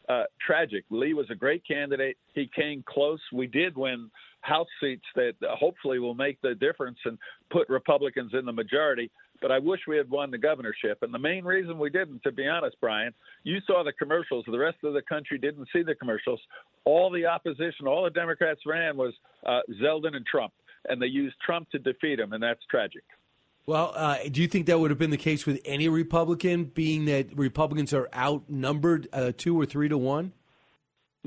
uh, tragic. Lee was a great candidate. He came close. We did win House seats that hopefully will make the difference and put Republicans in the majority. But I wish we had won the governorship. And the main reason we didn't, to be honest, Brian, you saw the commercials. The rest of the country didn't see the commercials. All the opposition, all the Democrats ran was uh, Zeldin and Trump, and they used Trump to defeat him, and that's tragic. Well, uh, do you think that would have been the case with any Republican, being that Republicans are outnumbered uh, two or three to one?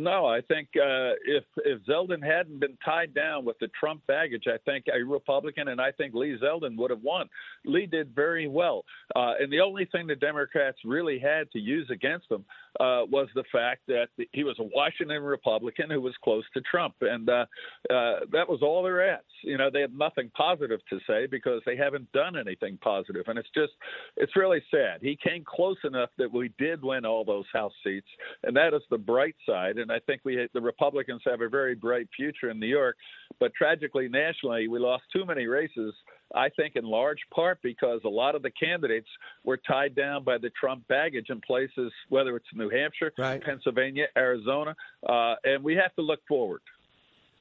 No, I think uh, if if Zeldin hadn't been tied down with the Trump baggage, I think a Republican and I think Lee Zeldin would have won. Lee did very well, uh, and the only thing the Democrats really had to use against him uh, was the fact that he was a Washington Republican who was close to Trump, and uh, uh, that was all their ads. You know, they had nothing positive to say because they haven't done anything positive, and it's just it's really sad. He came close enough that we did win all those House seats, and that is the bright side. And I think we the Republicans have a very bright future in New York, but tragically nationally, we lost too many races. I think in large part because a lot of the candidates were tied down by the Trump baggage in places, whether it's New Hampshire, Right. Pennsylvania, Arizona, uh, and we have to look forward.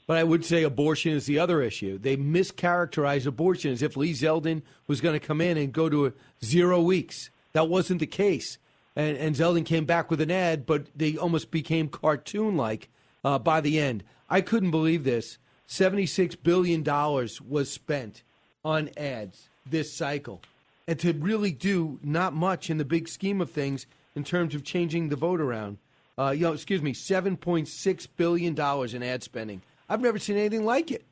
But I would say abortion is the other issue. They mischaracterized abortion as if Lee Zeldin was going to come in and go to a zero weeks. That wasn't the case. And, and Zeldin came back with an ad, but they almost became cartoon like uh, by the end. I couldn't believe this. $76 billion was spent on ads this cycle. And to really do not much in the big scheme of things in terms of changing the vote around. Uh, you know, excuse me, $7.6 billion in ad spending. I've never seen anything like it.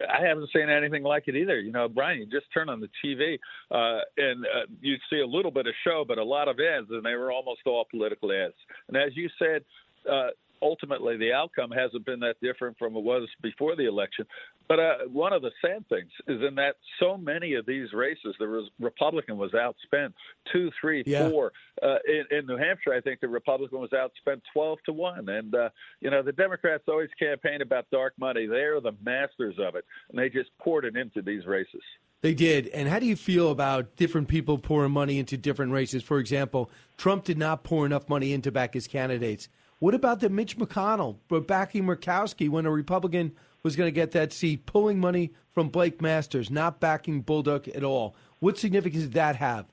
I haven't seen anything like it either. You know, Brian, you just turn on the TV uh, and uh, you see a little bit of show, but a lot of ads, and they were almost all political ads. And as you said, uh, ultimately the outcome hasn't been that different from it was before the election. But uh, one of the sad things is in that so many of these races, the res- Republican was outspent two, three, Yeah. four. Uh, in, in New Hampshire, I think the Republican was outspent twelve to one. And uh, you know, the Democrats always campaign about dark money. They are the masters of it, and they just poured it into these races. They did. And how do you feel about different people pouring money into different races? For example, Trump did not pour enough money in to back his candidates. What about the Mitch McConnell backing Murkowski when a Republican was going to get that seat, pulling money from Blake Masters, not backing Bolduc at all? What significance did that have?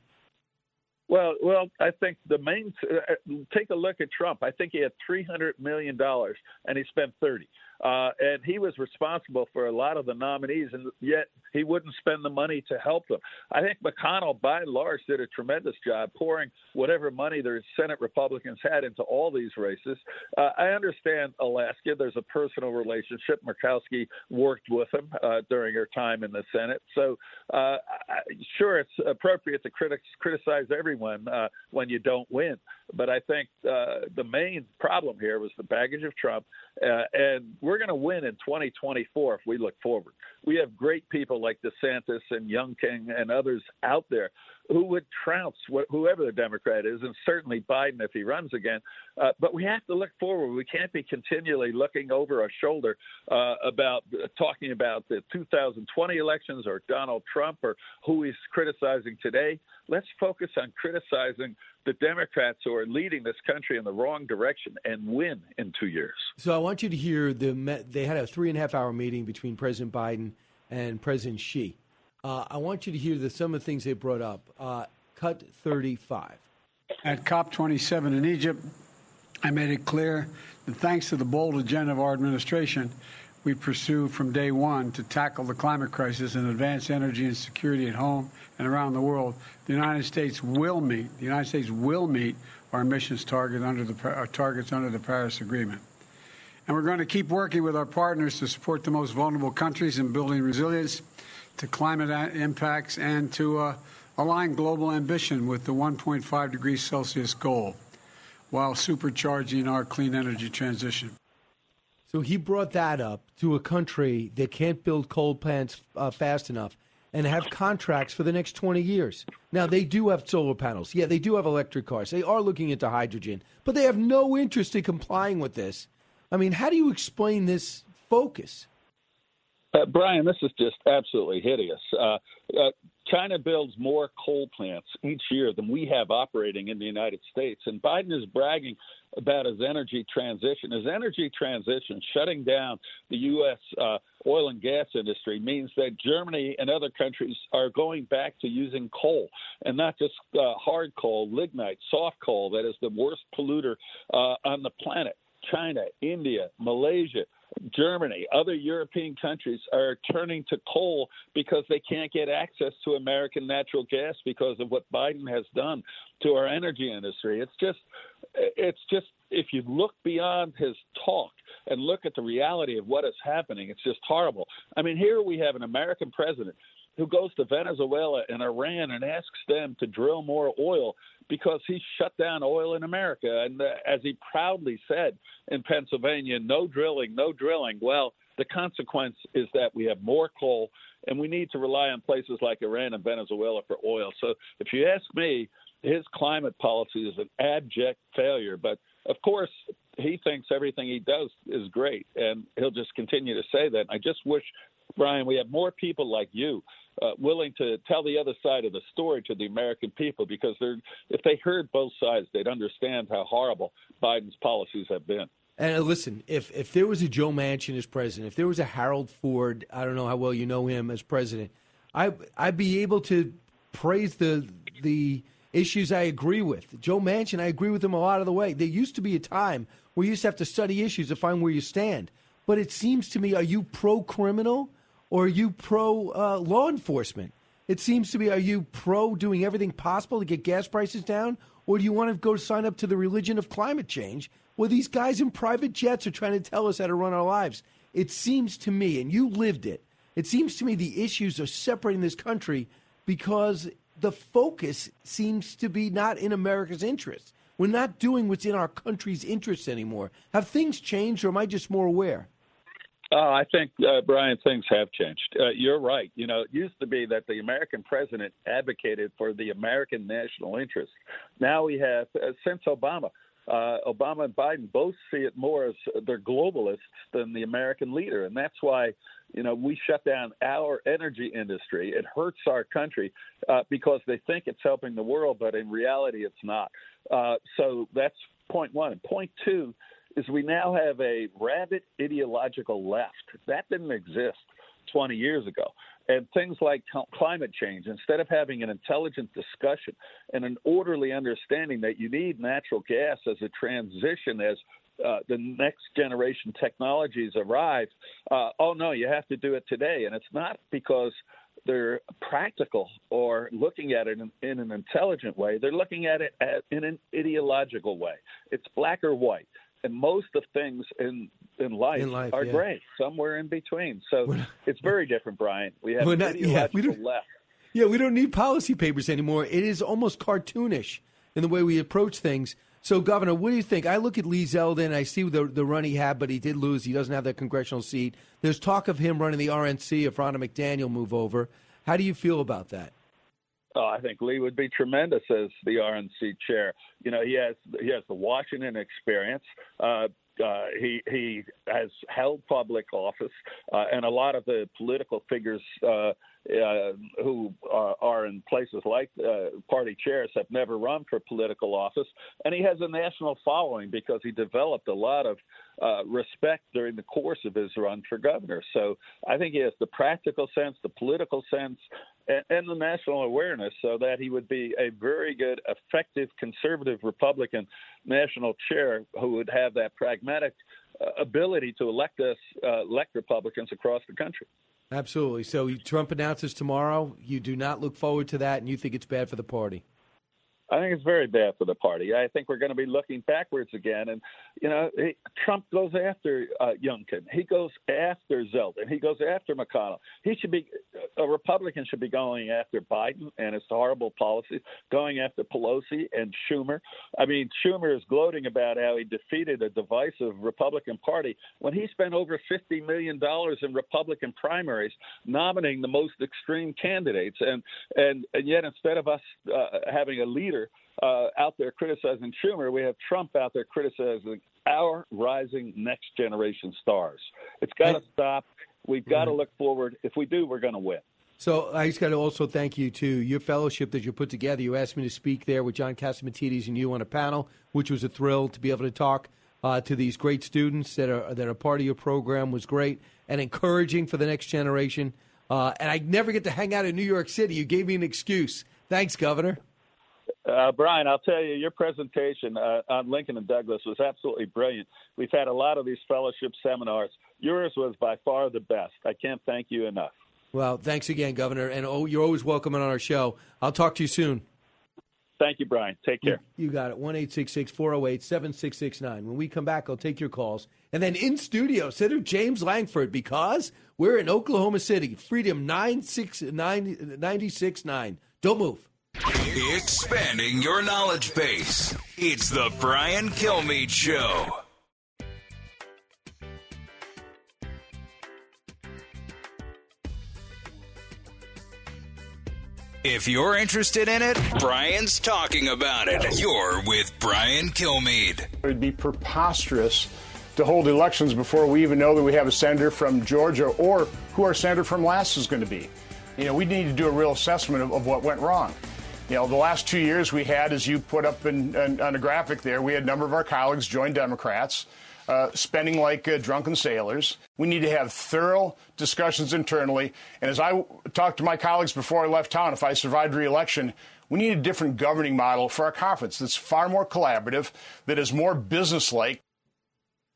Well, well, I think the main. Uh, take a look at Trump. I think he had three hundred million dollars, and he spent thirty. Uh, and he was responsible for a lot of the nominees, and yet he wouldn't spend the money to help them. I think McConnell, by and large, did a tremendous job pouring whatever money the Senate Republicans had into all these races. Uh, I understand Alaska. There's a personal relationship. Murkowski worked with him uh, during her time in the Senate. So, uh, sure, it's appropriate to critics criticize everyone uh, when you don't win. But I think uh, the main problem here was the baggage of Trump, and we're going to win in 2024 if we look forward. We have great people like DeSantis and Youngkin and others out there who would trounce wh- whoever the Democrat is, and certainly Biden if he runs again. Uh, but we have to look forward. We can't be continually looking over our shoulder uh, about uh, talking about the 2020 elections or Donald Trump or who he's criticizing today. Let's focus on criticizing the Democrats who are leading this country in the wrong direction and win in two years. So I want you to hear the they had a three and a half hour meeting between President Biden and President Xi. Uh, I want you to hear the, some of the things they brought up. Uh, cut 35. At COP27 in Egypt, I made it clear that thanks to the bold agenda of our administration, we pursue from day one to tackle the climate crisis and advance energy and security at home and around the world. The United States will meet. The United States will meet our emissions target under the our targets under the Paris Agreement. And we're going to keep working with our partners to support the most vulnerable countries in building resilience to climate impacts and to uh, align global ambition with the 1.5 degrees Celsius goal while supercharging our clean energy transition. So he brought that up to a country that can't build coal plants uh, fast enough and have contracts for the next 20 years. Now, they do have solar panels. Yeah, they do have electric cars. They are looking into hydrogen, but they have no interest in complying with this. I mean, how do you explain this focus? Uh, Brian, this is just absolutely hideous. Uh, uh, China builds more coal plants each year than we have operating in the United States, and Biden is bragging about his energy transition. His energy transition, shutting down the U.S. Uh, oil and gas industry, means that Germany and other countries are going back to using coal, and not just uh, hard coal, lignite, soft coal, that is the worst polluter uh, on the planet. China, India, Malaysia, Germany, other European countries are turning to coal because they can't get access to American natural gas because of what Biden has done to our energy industry. It's just, it's just, if you look beyond his talk and look at the reality of what is happening, it's just horrible. I mean, here we have an American president who goes to Venezuela and Iran and asks them to drill more oil because he shut down oil in America. And uh, as he proudly said in Pennsylvania, no drilling, no drilling. Well, the consequence is that we have more coal and we need to rely on places like Iran and Venezuela for oil. So if you ask me, his climate policy is an abject failure. But of course, he thinks everything he does is great, and he'll just continue to say that. I just wish, Brian, we have more people like you uh, willing to tell the other side of the story to the American people because they're if they heard both sides, they'd understand how horrible Biden's policies have been. And uh, listen, if if there was a Joe Manchin as president, if there was a Harold Ford, I don't know how well you know him as president, I I'd be able to praise the the issues I agree with. Joe Manchin, I agree with him a lot of the way. There used to be a time where you used to have to study issues to find where you stand. But it seems to me, are you pro criminal? Or are you pro uh, law enforcement? It seems to be, are you pro doing everything possible to get gas prices down, or do you want to go sign up to the religion of climate change where these guys in private jets are trying to tell us how to run our lives? It seems to me, and you lived it, it seems to me the issues are separating this country because the focus seems to be not in America's interest. We're not doing what's in our country's interest anymore. Have things changed, or am I just more aware? Oh, I think, uh, Brian, things have changed. Uh, you're right. You know, it used to be that the American president advocated for the American national interest. Now we have, uh, since Obama, uh, Obama and Biden both see it more as they're globalists than the American leader. And that's why, you know, we shut down our energy industry. It hurts our country uh, because they think it's helping the world, but in reality, it's not. Uh, so that's point one. point Two, is we now have a rabid ideological left. That didn't exist 20 years ago. And things like climate change, instead of having an intelligent discussion and an orderly understanding that you need natural gas as a transition, as uh, the next generation technologies arrive, uh, oh no, you have to do it today. And it's not because they're practical or looking at it in, in an intelligent way. They're looking at it at, in an ideological way. It's black or white and most of things in in life, in life are yeah. gray, somewhere in between. So it's very different, Brian. We have not, yeah, we don't, left. Yeah, we don't need policy papers anymore. It is almost cartoonish in the way we approach things. So, Governor, what do you think? I look at Lee Zeldin. I see the the run he had, but he did lose. He doesn't have that congressional seat. There's talk of him running the RNC if Ronna McDaniel move over. How do you feel about that? Oh, I think Lee would be tremendous as the RNC chair. You know, he has he has the Washington experience. Uh, uh, he he has held public office, uh, and a lot of the political figures uh, uh, who uh, are in places like uh, party chairs have never run for political office, and he has a national following because he developed a lot of uh, respect during the course of his run for governor. So I think he has the practical sense, the political sense, and, and the national awareness, so that he would be a very good, effective conservative Republican national chair who would have that pragmatic uh, ability to elect us, uh, elect Republicans across the country. Absolutely. So Trump announces tomorrow. You do not look forward to that, and you think it's bad for the party. I think it's very bad for the party. I think we're going to be looking backwards again. And, you know, he, Trump goes after uh, Youngkin. He goes after Zeldin. He goes after McConnell. He should be, a Republican should be going after Biden and his horrible policies, going after Pelosi and Schumer. I mean, Schumer is gloating about how he defeated a divisive Republican Party when he spent over $50 million in Republican primaries nominating the most extreme candidates. And, and, and yet, instead of us uh, having a leader, uh, out there criticizing Schumer, we have Trump out there criticizing our rising next generation stars. It's got to stop. We've got to look forward. If we do, we're going to win. So I just got to also thank you to your fellowship that you put together. You asked me to speak there with John Catsimatidis and you on a panel, which was a thrill to be able to talk uh, to these great students that are that are part of your program. Was great and encouraging for the next generation. Uh, and I never get to hang out in New York City. You gave me an excuse. Thanks, Governor. Uh, Brian, I'll tell you, your presentation uh, on Lincoln and Douglas was absolutely brilliant. We've had a lot of these fellowship seminars. Yours was by far the best. I can't thank you enough. Well, thanks again, Governor. And oh, you're always welcome on our show. I'll talk to you soon. Thank you, Brian. Take care. You got it. 1 408 7669. When we come back, I'll take your calls. And then in studio, Senator James Lankford, because we're in Oklahoma City. Freedom 969. Don't move. Expanding your knowledge base. It's the Brian Kilmeade Show. If you're interested in it, Brian's talking about it. You're with Brian Kilmeade. It would be preposterous to hold elections before we even know that we have a senator from Georgia or who our senator from Alaska is going to be. You know, we need to do a real assessment of, of what went wrong. You know, the last two years we had, as you put up in, in, on a graphic there, we had a number of our colleagues join Democrats. Uh, spending like uh, drunken sailors. We need to have thorough discussions internally. And as I talked to my colleagues before I left town, if I survived re-election, we need a different governing model for our conference that's far more collaborative, that is more businesslike.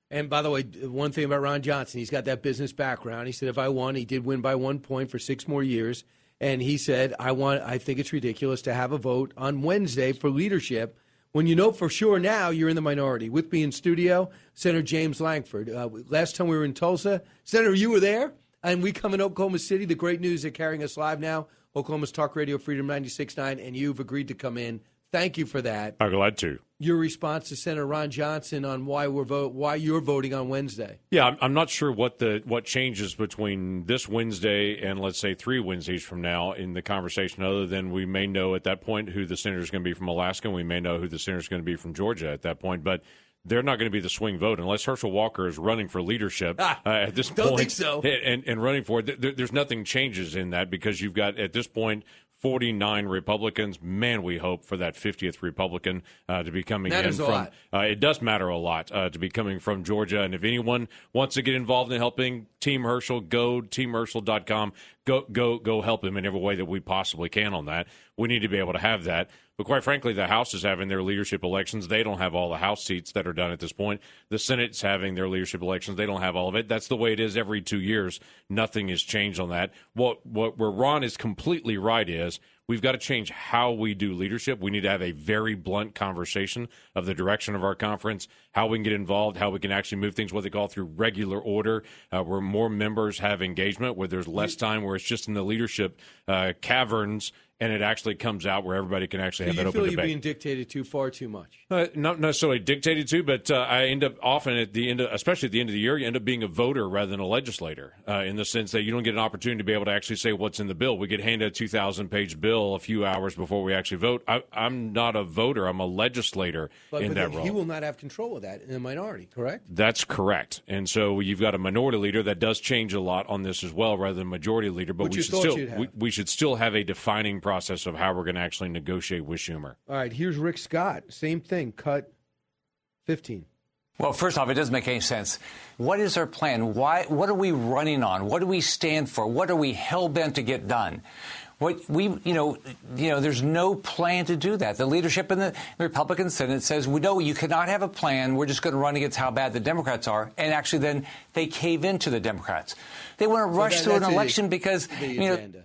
And by the way, one thing about Ron Johnson, he's got that business background. He said if I won, he did win by one point for six more years. And he said, I want I think it's ridiculous to have a vote on Wednesday for leadership when you know for sure now you're in the minority. With me in studio, Senator James Lankford. Uh, last time we were in Tulsa, Senator, you were there, and we come in Oklahoma City. The great news they're carrying us live now. Oklahoma's Talk Radio Freedom 96.9, and you've agreed to come in. Thank you for that. I'm glad to. Your response to Senator Ron Johnson on why we're vote why you're voting on Wednesday. Yeah, I'm, I'm not sure what the what changes between this Wednesday and let's say three Wednesdays from now in the conversation, other than we may know at that point who the senator is going to be from Alaska, and we may know who the senator is going to be from Georgia at that point, but they're not going to be the swing vote unless Herschel Walker is running for leadership [laughs] uh, at this point. Don't point. think so. And, and running for it, there, there's nothing changes in that because you've got at this point 49 Republicans. Man, we hope for that 50th Republican uh, to be coming Matters in a from. lot. Uh, it does matter a lot uh, to be coming from Georgia. And if anyone wants to get involved in helping Team Herschel, go teamherschel.com. Go go go help him in every way that we possibly can on that. We need to be able to have that. But quite frankly, the House is having their leadership elections. They don't have all the House seats that are done at this point. The Senate's having their leadership elections. They don't have all of it. That's the way it is every two years. Nothing has changed on that. What what where Ron is completely right is we've got to change how we do leadership. We need to have a very blunt conversation of the direction of our conference, how we can get involved, how we can actually move things, what they call through regular order, uh, where more members have engagement, where there's less time, where it's just in the leadership uh, caverns and it actually comes out where everybody can actually have you an feel open you're debate. being dictated to far too much. Uh, not necessarily dictated to, but uh, I end up often at the end, of, especially at the end of the year, you end up being a voter rather than a legislator, uh, in the sense that you don't get an opportunity to be able to actually say what's in the bill. We get handed a 2,000 page bill a few hours before we actually vote. I, I'm not a voter; I'm a legislator But, in but that role. he will not have control of that in a minority, correct? That's correct. And so you've got a minority leader that does change a lot on this as well, rather than majority leader. But Which we you should still we, we should still have a defining process of how we're going to actually negotiate with Schumer. All right, here's Rick Scott. Same thing, cut 15. Well, first off, it doesn't make any sense. What is our plan? Why? What are we running on? What do we stand for? What are we hell bent to get done? What we, you know, you know, there's no plan to do that. The leadership in the Republican Senate says, "We know you cannot have a plan. We're just going to run against how bad the Democrats are." And actually, then they cave into the Democrats. They want to So rush that- through an that's the- election because the you know. agenda.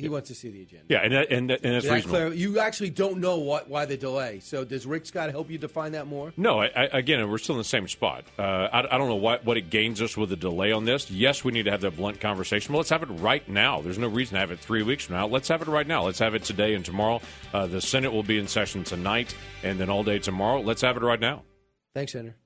He wants to see the agenda. Yeah, and that, and, that, and that's Did reasonable. you actually don't know what why the delay. So does Rick Scott help you define that more? No, I, I, again, we're still in the same spot. Uh, I, I don't know what, what it gains us with a delay on this. Yes, we need to have that blunt conversation, but let's have it right now. There's no reason to have it three weeks from now. Let's have it right now. Let's have it today and tomorrow. Uh, the Senate will be in session tonight and then all day tomorrow. Let's have it right now. Thanks, Senator.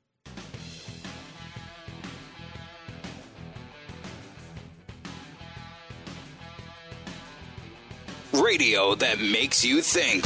Radio that makes you think.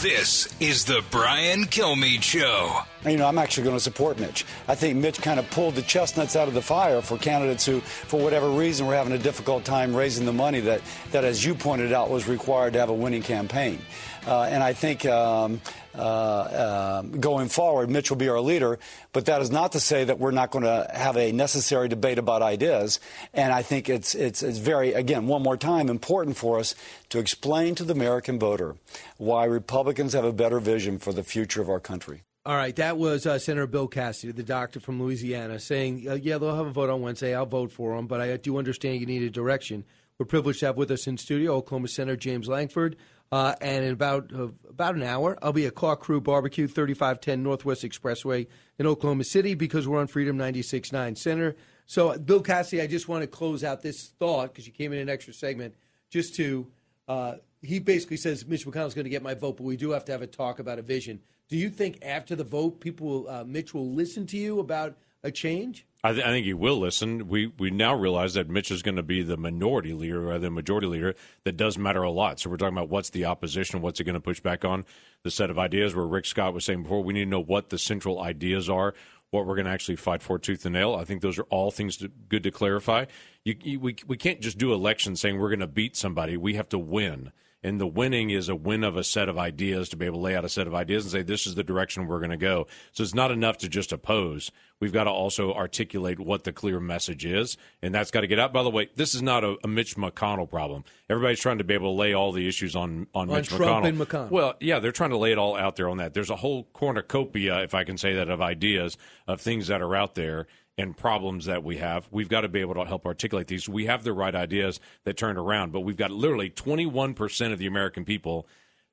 This is the Brian Kilmeade Show. you know, I'm actually going to support Mitch. I think Mitch kind of pulled the chestnuts out of the fire for candidates who, for whatever reason, were having a difficult time raising the money that, that as you pointed out, was required to have a winning campaign. Uh, and I think um, uh, uh, going forward, Mitch will be our leader. But that is not to say that we're not going to have a necessary debate about ideas. And I think it's, it's, it's very, again, one more time, important for us to explain to the American voter why Republicans have a better vision for the future of our country. All right, that was uh, Senator Bill Cassidy, the doctor from Louisiana, saying, uh, "Yeah, they'll have a vote on Wednesday. I'll vote for them, but I do understand you need a direction." We're privileged to have with us in studio Oklahoma Senator James Lankford, uh, and in about uh, about an hour, I'll be at Clark Crew Barbecue, 3510 Northwest Expressway in Oklahoma City, because we're on Freedom 96.9 Center. So, uh, Bill Cassidy, I just want to close out this thought because you came in an extra segment, just to. Uh, he basically says Mitch McConnell's going to get my vote, but we do have to have a talk about a vision. Do you think after the vote, people, will, uh, Mitch, will listen to you about a change? I, th- I, think he will listen. We we now realize that Mitch is going to be the minority leader uh, rather than majority leader. That does matter a lot. So we're talking about what's the opposition, what's it going to push back on, the set of ideas. Where Rick Scott was saying before, we need to know what the central ideas are, what we're going to actually fight for tooth and nail. I think those are all things to, good to clarify. You, you, we we can't just do elections saying we're going to beat somebody. We have to win and the winning is a win of a set of ideas to be able to lay out a set of ideas and say this is the direction we're going to go. So it's not enough to just oppose. We've got to also articulate what the clear message is, and that's got to get out. By the way, this is not a, a Mitch McConnell problem. Everybody's trying to be able to lay all the issues on on, on Mitch Trump McConnell. And McConnell. Well, yeah, they're trying to lay it all out there on that. There's a whole cornucopia, if I can say that, of ideas of things that are out there and problems that we have. We've got to be able to help articulate these. We have the right ideas that turn around, but we've got literally 21% of the American people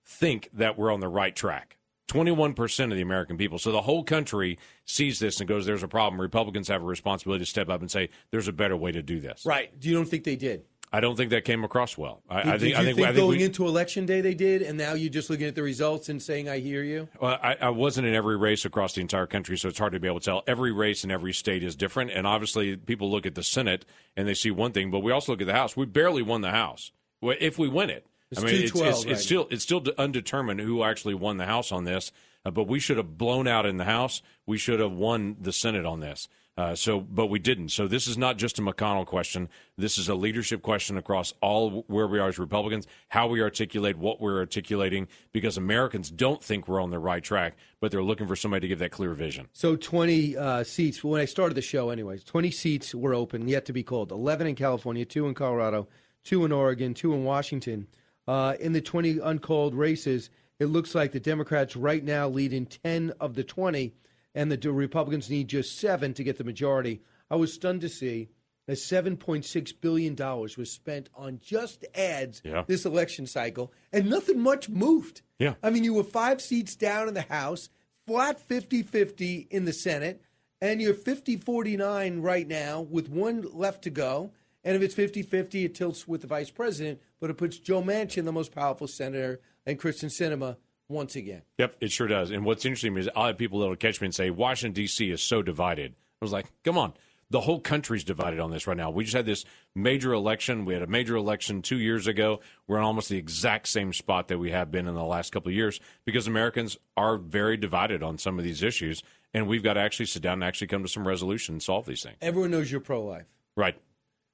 think that we're on the right track. 21% of the American people. So the whole country sees this and goes, there's a problem. Republicans have a responsibility to step up and say, there's a better way to do this. Right. Do you don't think they did? I don't think that came across well. I, Did, I think, I think, think, I think going we, into election day they did, and now you're just looking at the results and saying, "I hear you." Well, I, I wasn't in every race across the entire country, so it's hard to be able to tell. Every race in every state is different, and obviously, people look at the Senate and they see one thing, but we also look at the House. We barely won the House. Well, If we win it, It's I mean, it's, 212 it's, right it's still it's still undetermined who actually won the House on this. Uh, but we should have blown out in the House. We should have won the Senate on this. Uh, so, but we didn't. So this is not just a McConnell question. This is a leadership question across all where we are as Republicans, how we articulate what we're articulating, because Americans don't think we're on the right track, but they're looking for somebody to give that clear vision. So 20 uh, seats. When I started the show, anyways, 20 seats were open, yet to be called. 11 in California, two in Colorado, two in Oregon, two in Washington. Uh, in the 20 uncalled races, it looks like the Democrats right now lead in 10 of the 20, and the Republicans need just seven to get the majority. I was stunned to see that $7.6 billion was spent on just ads Yeah. this election cycle, and nothing much moved. Yeah. I mean, you were five seats down in the House, flat 50 50 in the Senate, and you're 50 49 right now with one left to go. And if it's 50 50, it tilts with the vice president, but it puts Joe Manchin, the most powerful senator, and Kyrsten Sinema once again. Yep, it sure does. And what's interesting is I'll have people that'll catch me and say Washington D.C. is so divided. I was like, come on. The whole country's divided on this right now. We just had this major election. We had a major election two years ago. We're in almost the exact same spot that we have been in the last couple of years because Americans are very divided on some of these issues, and we've got to actually sit down and actually come to some resolution and solve these things. Everyone knows you're pro life. Right.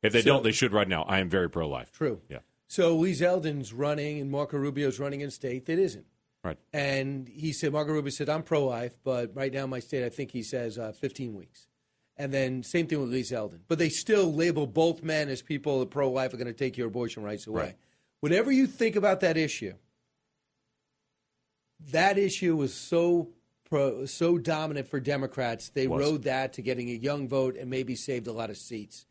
If they So- don't, they should right now. I am very pro life. True. Yeah. So Lee Zeldin's running and Marco Rubio's running in a state that isn't. Right. And he said, Marco Rubio said, I'm pro life, but right now in my state, I think he says uh, 15 weeks. And then same thing with Lee Zeldin. But they still label both men as people that pro life are going to take your abortion rights away. Right. Whatever you think about that issue, that issue was so pro, so dominant for Democrats. They Was. rode that to getting a young vote and maybe saved a lot of seats.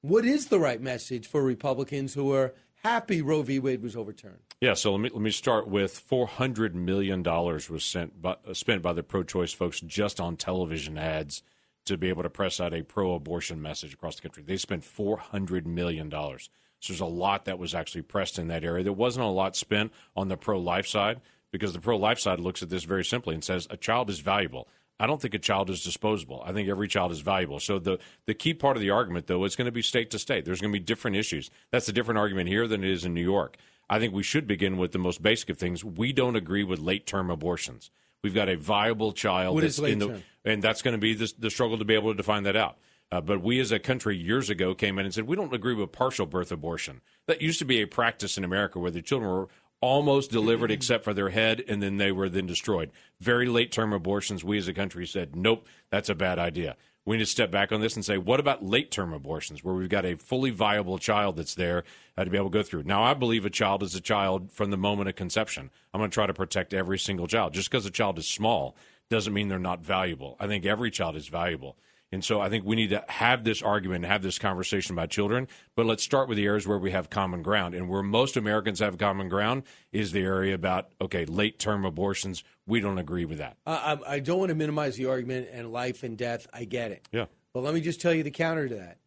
What is the right message for Republicans who are happy Roe v. Wade was overturned? Yeah, so let me let me start with four hundred million dollars was sent by, uh, spent by the pro-choice folks just on television ads to be able to press out a pro-abortion message across the country. They spent four hundred million dollars. So there's a lot that was actually pressed in that area. There wasn't a lot spent on the pro-life side because the pro-life side looks at this very simply and says a child is valuable. I don't think a child is disposable. I think every child is valuable. So the the key part of the argument, though, is going to be state to state. There's going to be different issues. That's a different argument here than it is in New York. I think we should begin with the most basic of things. We don't agree with late term abortions. We've got a viable child. What that's is late in the, term? and that's going to be the, the struggle to be able to define that out. Uh, but we as a country years ago came in and said we don't agree with partial birth abortion. That used to be a practice in America where the children were almost delivered [clears throat] except for their head and then they were then destroyed. Very late term abortions, we as a country said, nope, that's a bad idea. We need to step back on this and say, what about late term abortions where we've got a fully viable child that's there uh, to be able to go through? Now, I believe a child is a child from the moment of conception. I'm going to try to protect every single child. Just because a child is small doesn't mean they're not valuable. I think every child is valuable. And so I think we need to have this argument, have this conversation about children. But let's start with the areas where we have common ground. And where most Americans have common ground is the area about, okay, late term abortions. We don't agree with that. I, I I don't want to minimize the argument and life and death. I get it. Yeah. But let me just tell you the counter to that.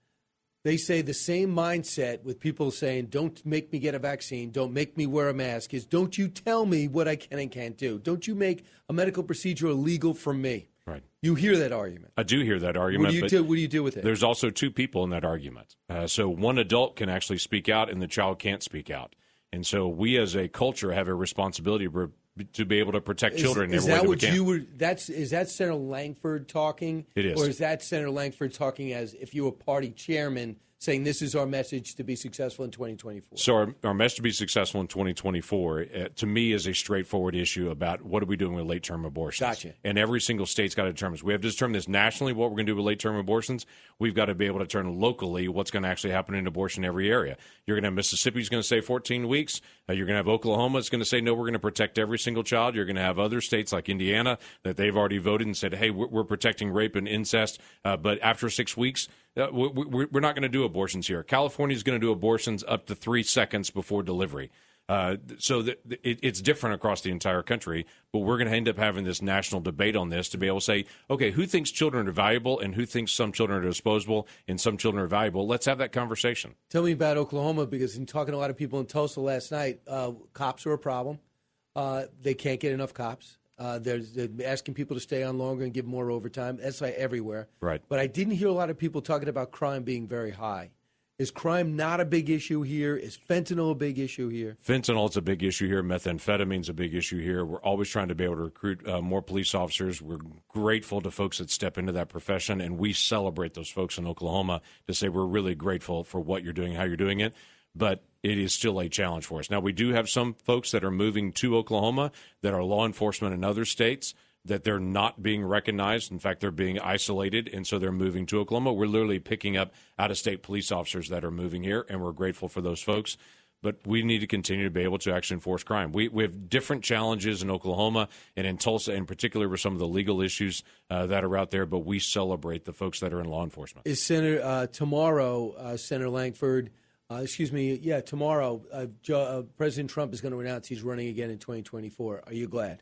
They say the same mindset with people saying, don't make me get a vaccine, don't make me wear a mask, is don't you tell me what I can and can't do. Don't you make a medical procedure illegal for me. Right. You hear that argument. I do hear that argument. What do you do? What do you do with it? There's also two people in that argument. Uh, so one adult can actually speak out, and the child can't speak out. And so we, as a culture, have a responsibility to be able to protect children. Is, is that that what you were? That's is that Senator Lankford talking? It is. Or is that Senator Lankford talking as if you were party chairman saying this is our message to be successful in 2024? So our, our message to be successful in 2024, uh, to me, is a straightforward issue about what are we doing with late term abortions. Gotcha. And every single state's got to determine. this. We have to determine this nationally, what we're going to do with late term abortions. We've got to be able to determine locally what's going to actually happen in abortion in every area. You're going to have Mississippi's going to say 14 weeks. Uh, you're going to have Oklahoma that's going to say no, we're going to protect every single child. You're going to have other states like Indiana that they've already voted and said, hey, we're, we're protecting rape and incest, uh, but after six weeks, uh, we, we're not going to do abortions here. California is going to do abortions up to three seconds before delivery. Uh, so that it, it's different across the entire country, but we're going to end up having this national debate on this to be able to say, okay, who thinks children are valuable and who thinks some children are disposable and some children are valuable? Let's have that conversation. Tell me about Oklahoma because in talking to a lot of people in Tulsa last night, uh, cops are a problem. Uh, they can't get enough cops. Uh, they're, they're asking people to stay on longer and give more overtime. That's like everywhere. Right. But I didn't hear a lot of people talking about crime being very high. Is crime not a big issue here? Is fentanyl a big issue here? Fentanyl's a big issue here. Methamphetamine's a big issue here. We're always trying to be able to recruit uh, more police officers. We're grateful to folks that step into that profession, and we celebrate those folks in Oklahoma to say we're really grateful for what you're doing, how you're doing it. But it is still a challenge for us. Now, we do have some folks that are moving to Oklahoma that are law enforcement in other states that they're not being recognized. In fact, they're being isolated, and so they're moving to Oklahoma. We're literally picking up out of state police officers that are moving here, and we're grateful for those folks. But we need to continue to be able to actually enforce crime. We, we have different challenges in Oklahoma and in Tulsa, in particular, with some of the legal issues uh, that are out there. But we celebrate the folks that are in law enforcement. Is Senator uh, tomorrow, uh, Senator Lankford? Uh, excuse me. Yeah, tomorrow, uh, Joe, uh, President Trump is going to announce he's running again in 2024. Are you glad?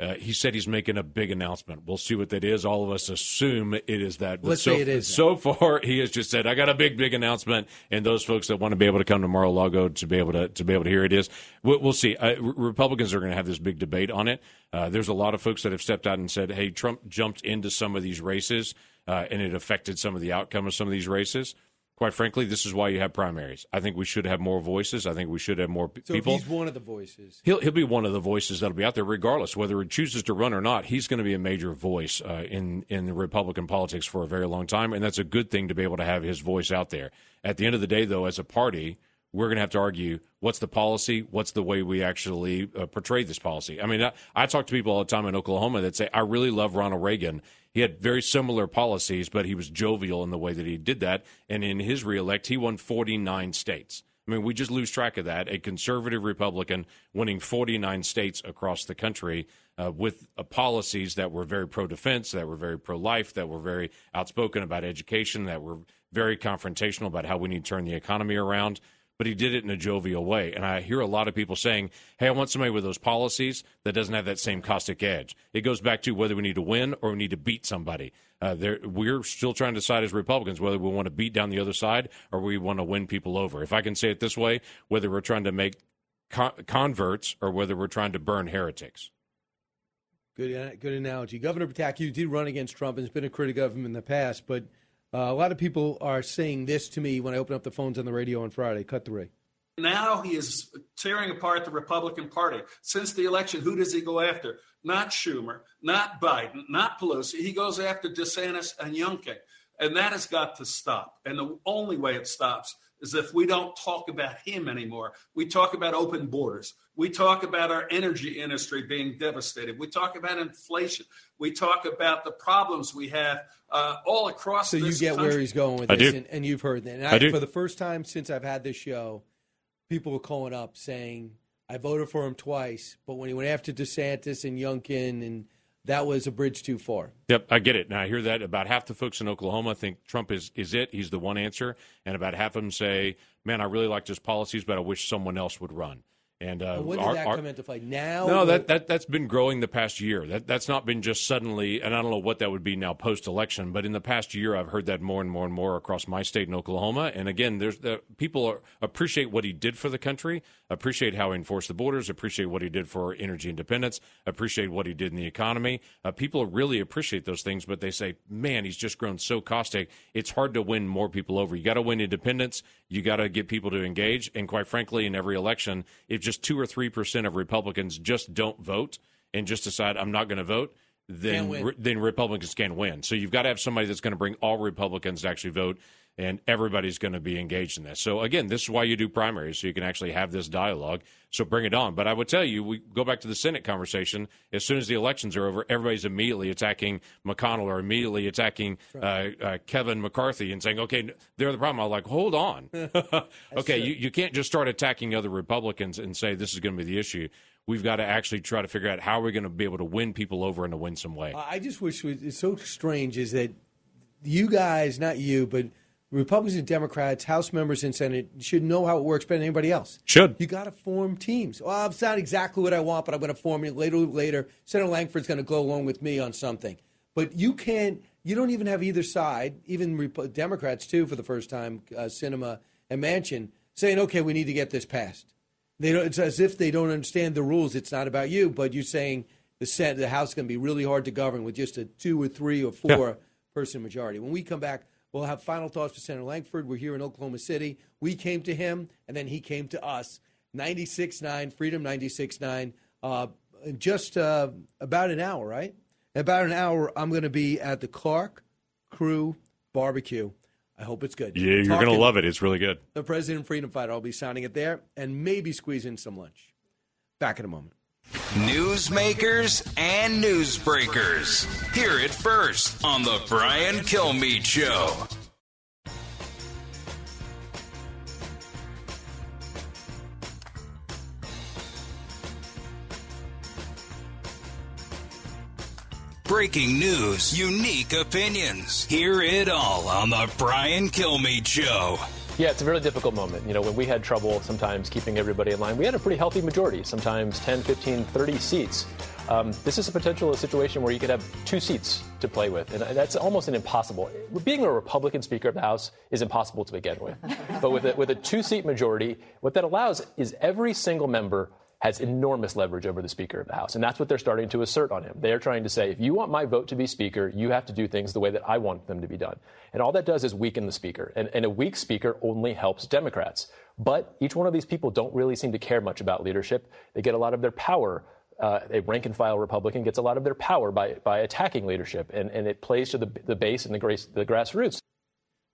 Uh, he said he's making a big announcement. We'll see what that is. All of us assume it is that. But Let's so, say it is So far, [laughs] he has just said, "I got a big, big announcement," and those folks that want to be able to come to Mar-a-Lago to be able to to be able to hear it is. We'll, we'll see. Uh, Republicans are going to have this big debate on it. Uh, there's a lot of folks that have stepped out and said, "Hey, Trump jumped into some of these races, uh, and it affected some of the outcome of some of these races." Quite frankly, this is why you have primaries. I think we should have more voices. I think we should have more p- So people. he's one of the voices. He'll he'll be one of the voices that'll be out there, regardless whether he chooses to run or not. He's going to be a major voice uh, in in the Republican politics for a very long time, and that's a good thing to be able to have his voice out there. At the end of the day, though, as a party, we're going to have to argue what's the policy, what's the way we actually uh, portray this policy. I mean, I, I talk to people all the time in Oklahoma that say, I really love Ronald Reagan. He had very similar policies, but he was jovial in the way that he did that. And in his reelect, he won 49 states. I mean, we just lose track of that. A conservative Republican winning 49 states across the country uh, with uh, policies that were very pro defense, that were very pro life, that were very outspoken about education, that were very confrontational about how we need to turn the economy around but he did it in a jovial way. And I hear a lot of people saying, hey, I want somebody with those policies that doesn't have that same caustic edge. It goes back to whether we need to win or we need to beat somebody. Uh, we're still trying to decide as Republicans whether we want to beat down the other side or we want to win people over. If I can say it this way, whether we're trying to make con- converts or whether we're trying to burn heretics. Good, good analogy. Governor Pataki you did run against Trump and has been a critic of him in the past, but uh, a lot of people are saying this to me when I open up the phones on the radio on Friday. Cut three. Now he is tearing apart the Republican Party. Since the election, who does he go after? Not Schumer, not Biden, not Pelosi. He goes after DeSantis and Youngkin. And that has got to stop. And the only way it stops is if we don't talk about him anymore. We talk about open borders. We talk about our energy industry being devastated. We talk about inflation. We talk about the problems we have uh, all across. So you get country. where he's going with I this, do. And, and you've heard that. And I do. For the first time since I've had this show, people were calling up saying, "I voted for him twice, but when he went after DeSantis and Youngkin, and that was a bridge too far." Yep, I get it. Now I hear that about half the folks in Oklahoma think Trump is is it. He's the one answer, and about half of them say, "Man, I really liked his policies, but I wish someone else would run." And uh, And when did our- that our- come into play? Now? No, that, that that's been growing the past year. That that's not been just suddenly, and I don't know what that would be now post election. But in the past year, I've heard that more and more and more across my state in Oklahoma. And again, there's the people are, appreciate what he did for the country, appreciate how he enforced the borders, appreciate what he did for energy independence, appreciate what he did in the economy. Uh, people really appreciate those things, but they say, man, he's just grown so caustic. It's hard to win more people over. You got to win independence. You got to get people to engage. And quite frankly, in every election, if just two or three percent of Republicans just don't vote and just decide I'm not going to vote, then re- then Republicans can win. So you've got to have somebody that's going to bring all Republicans to actually vote, and everybody's going to be engaged in this. So again, this is why you do primaries, so you can actually have this dialogue. So bring it on. But I would tell you, we go back to the Senate conversation. As soon as the elections are over, everybody's immediately attacking McConnell or immediately attacking uh, uh, Kevin McCarthy and saying, "Okay, they're the problem." I'm like, "Hold on, [laughs] [laughs] okay, you, you can't just start attacking other Republicans and say this is going to be the issue." We've got to actually try to figure out how we're going to be able to win people over in a winsome way. I just wish it's so strange is that you guys, not you, but Republicans and Democrats, House members and Senate should know how it works better than anybody else. Should. You got to form teams. Well, it's not exactly what I want, but I'm going to form it later. Later, Senator Lankford's going to go along with me on something. But you can't. You don't even have either side, even Repo- Democrats too, for the first time, uh, Sinema and Manchin saying, "Okay, we need to get this passed." They don't, it's as if they don't understand the rules. It's not about you, but you're saying the Senate, the House is going to be really hard to govern with just a two or three or four person majority. When we come back, we'll have final thoughts for Senator Lankford. We're here in Oklahoma City. We came to him, and then he came to us. 96.9, Freedom 96.9, uh, in just uh, about an hour, right? In about an hour, I'm going to be at the Clark Crew Barbecue. I hope it's good. Yeah, you're going to love it. It's really good. the President Freedom Fighter. I'll be signing it there and maybe squeeze in some lunch. Back in a moment. Newsmakers and newsbreakers. Hear it first on the Brian Kilmeade Show. Breaking news, unique opinions. Hear it all on the Brian Kilmeade Show. Yeah, it's a really difficult moment. You know, when we had trouble sometimes keeping everybody in line, we had a pretty healthy majority, sometimes 10, 15, 30 seats. Um, this is a potential situation where you could have two seats to play with, and that's almost an impossible. Being a Republican Speaker of the House is impossible to begin with. but with a, with a two seat majority, what that allows is every single member has enormous leverage over the Speaker of the House. And that's what they're starting to assert on him. They're trying to say, if you want my vote to be Speaker, you have to do things the way that I want them to be done. And all that does is weaken the Speaker. And, and a weak Speaker only helps Democrats. But each one of these people don't really seem to care much about leadership. They get a lot of their power. Uh, a rank and file Republican gets a lot of their power by, by attacking leadership, and, and it plays to the, the base and the, grace, the grassroots.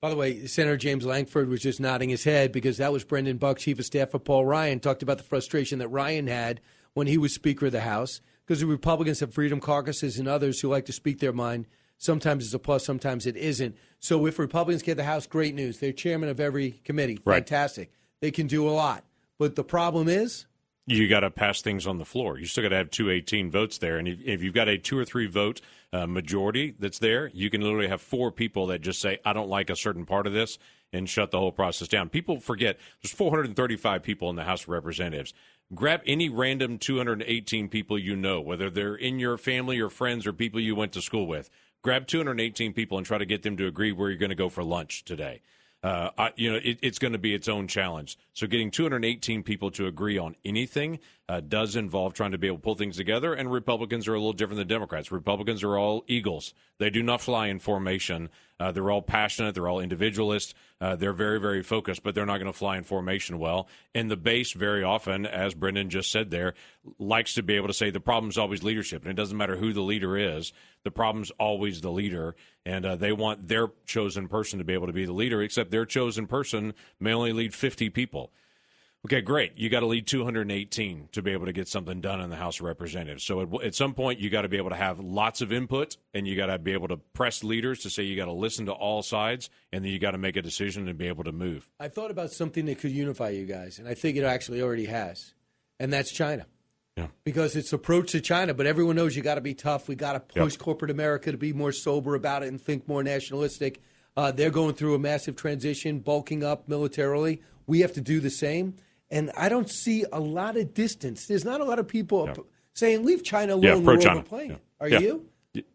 By the way, Senator James Lankford was just nodding his head because that was Brendan Buck, Chief of Staff for Paul Ryan, talked about the frustration that Ryan had when he was Speaker of the House because the Republicans have freedom caucuses and others who like to speak their mind. Sometimes it's a plus, sometimes it isn't. So if Republicans get the House, great news. They're chairman of every committee. Right. Fantastic. They can do a lot. But the problem is, you got to pass things on the floor. You still got to have 218 votes there. And if, if you've got a two or three vote uh, majority that's there, you can literally have four people that just say, I don't like a certain part of this and shut the whole process down. People forget there's 435 people in the House of Representatives. Grab any random 218 people you know, whether they're in your family or friends or people you went to school with. Grab 218 people and try to get them to agree where you're going to go for lunch today. Uh, I, you know, it, it's going to be its own challenge. So getting 218 people to agree on anything uh, does involve trying to be able to pull things together. And Republicans are a little different than Democrats. Republicans are all eagles; they do not fly in formation. Uh, they're all passionate. They're all individualists. Uh, they're very, very focused, but they're not going to fly in formation well. And the base, very often, as Brendan just said there, likes to be able to say the problem's always leadership. And it doesn't matter who the leader is, the problem's always the leader. And uh, they want their chosen person to be able to be the leader, except their chosen person may only lead 50 people. Okay, great. You got to lead 218 to be able to get something done in the House of Representatives. So at, at some point, you got to be able to have lots of input, and you got to be able to press leaders to say you got to listen to all sides, and then you got to make a decision and be able to move. I thought about something that could unify you guys, and I think it actually already has, and that's China. Yeah. Because it's approach to China, but everyone knows you got to be tough. We got to push corporate America to be more sober about it and think more nationalistic. Uh, they're going through a massive transition, bulking up militarily. We have to do the same. And I don't see a lot of distance. There's not a lot of people up- saying, leave China alone. Yeah, we're pro-China. Yeah. Are Yeah. you?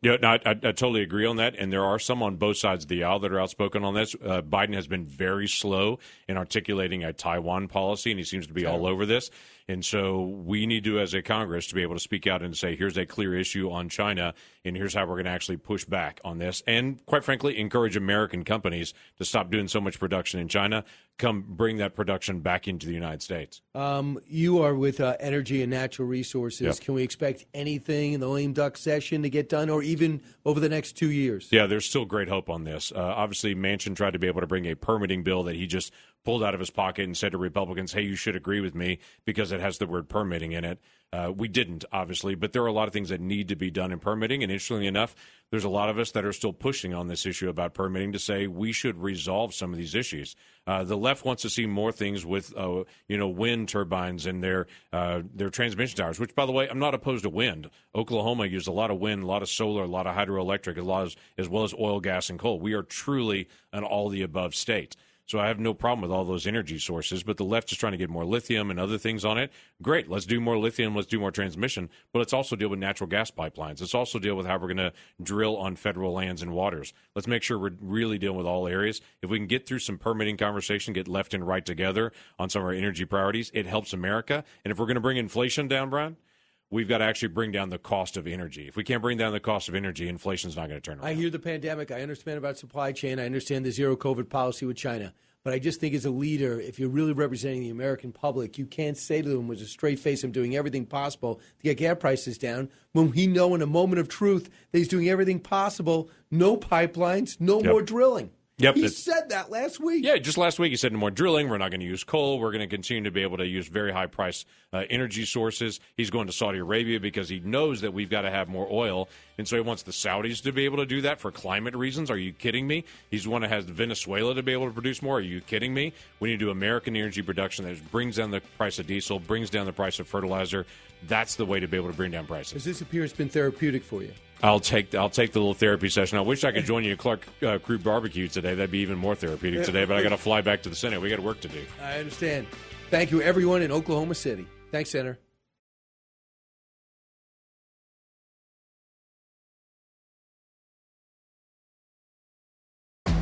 Yeah, no, I, I, I totally agree on that, and there are some on both sides of the aisle that are outspoken on this. Uh, Biden has been very slow in articulating a Taiwan policy, and he seems to be all over this. And so we need to, as a Congress, to be able to speak out and say, here's a clear issue on China, and here's how we're going to actually push back on this. And quite frankly, encourage American companies to stop doing so much production in China, come bring that production back into the United States. Um, you are with uh, energy and natural resources. Yep. Can we expect anything in the lame duck session to get done, or even over the next two years? Yeah, there's still great hope on this. Uh, obviously, Manchin tried to be able to bring a permitting bill that he just pulled out of his pocket and said to Republicans, hey, you should agree with me because it has the word permitting in it. Uh, we didn't, obviously, but there are a lot of things that need to be done in permitting. And interestingly enough, there's a lot of us that are still pushing on this issue about permitting to say we should resolve some of these issues. Uh, the left wants to see more things with, uh, you know, wind turbines and their uh, their transmission towers. Which, by the way, I'm not opposed to wind. Oklahoma used a lot of wind, a lot of solar, a lot of hydroelectric, as, as well as oil, gas, and coal. We are truly an all the above state. So I have no problem with all those energy sources, but the left is trying to get more lithium and other things on it. Great, let's do more lithium, let's do more transmission, but let's also deal with natural gas pipelines. Let's also deal with how we're going to drill on federal lands and waters. Let's make sure we're really dealing with all areas. If we can get through some permitting conversation, get left and right together on some of our energy priorities, it helps America. And if we're going to bring inflation down, Brian, we've got to actually bring down the cost of energy. If we can't bring down the cost of energy, inflation's not going to turn around. I hear the pandemic. I understand about supply chain. I understand the zero COVID policy with China. But I just think as a leader, if you're really representing the American public, you can't say to them with a straight face, I'm doing everything possible to get gas prices down when we know in a moment of truth that he's doing everything possible, no pipelines, no Yep. more drilling. Yep, He said that last week. Yeah, just last week he said no more drilling. We're not going to use coal. We're going to continue to be able to use very high price uh, energy sources. He's going to Saudi Arabia because he knows that we've got to have more oil, and so he wants the Saudis to be able to do that for climate reasons. Are you kidding me? He's one that has Venezuela to be able to produce more. Are you kidding me? We need to do American energy production that brings down the price of diesel, brings down the price of fertilizer. That's the way to be able to bring down prices. Has this appearance been therapeutic for you? I'll take I'll take the little therapy session. I wish I could join you at Clark uh, Crew Barbecue today. That'd be even more therapeutic today. But I got to [laughs] fly back to the Senate. We got work to do. I understand. Thank you, everyone in Oklahoma City. Thanks, Senator.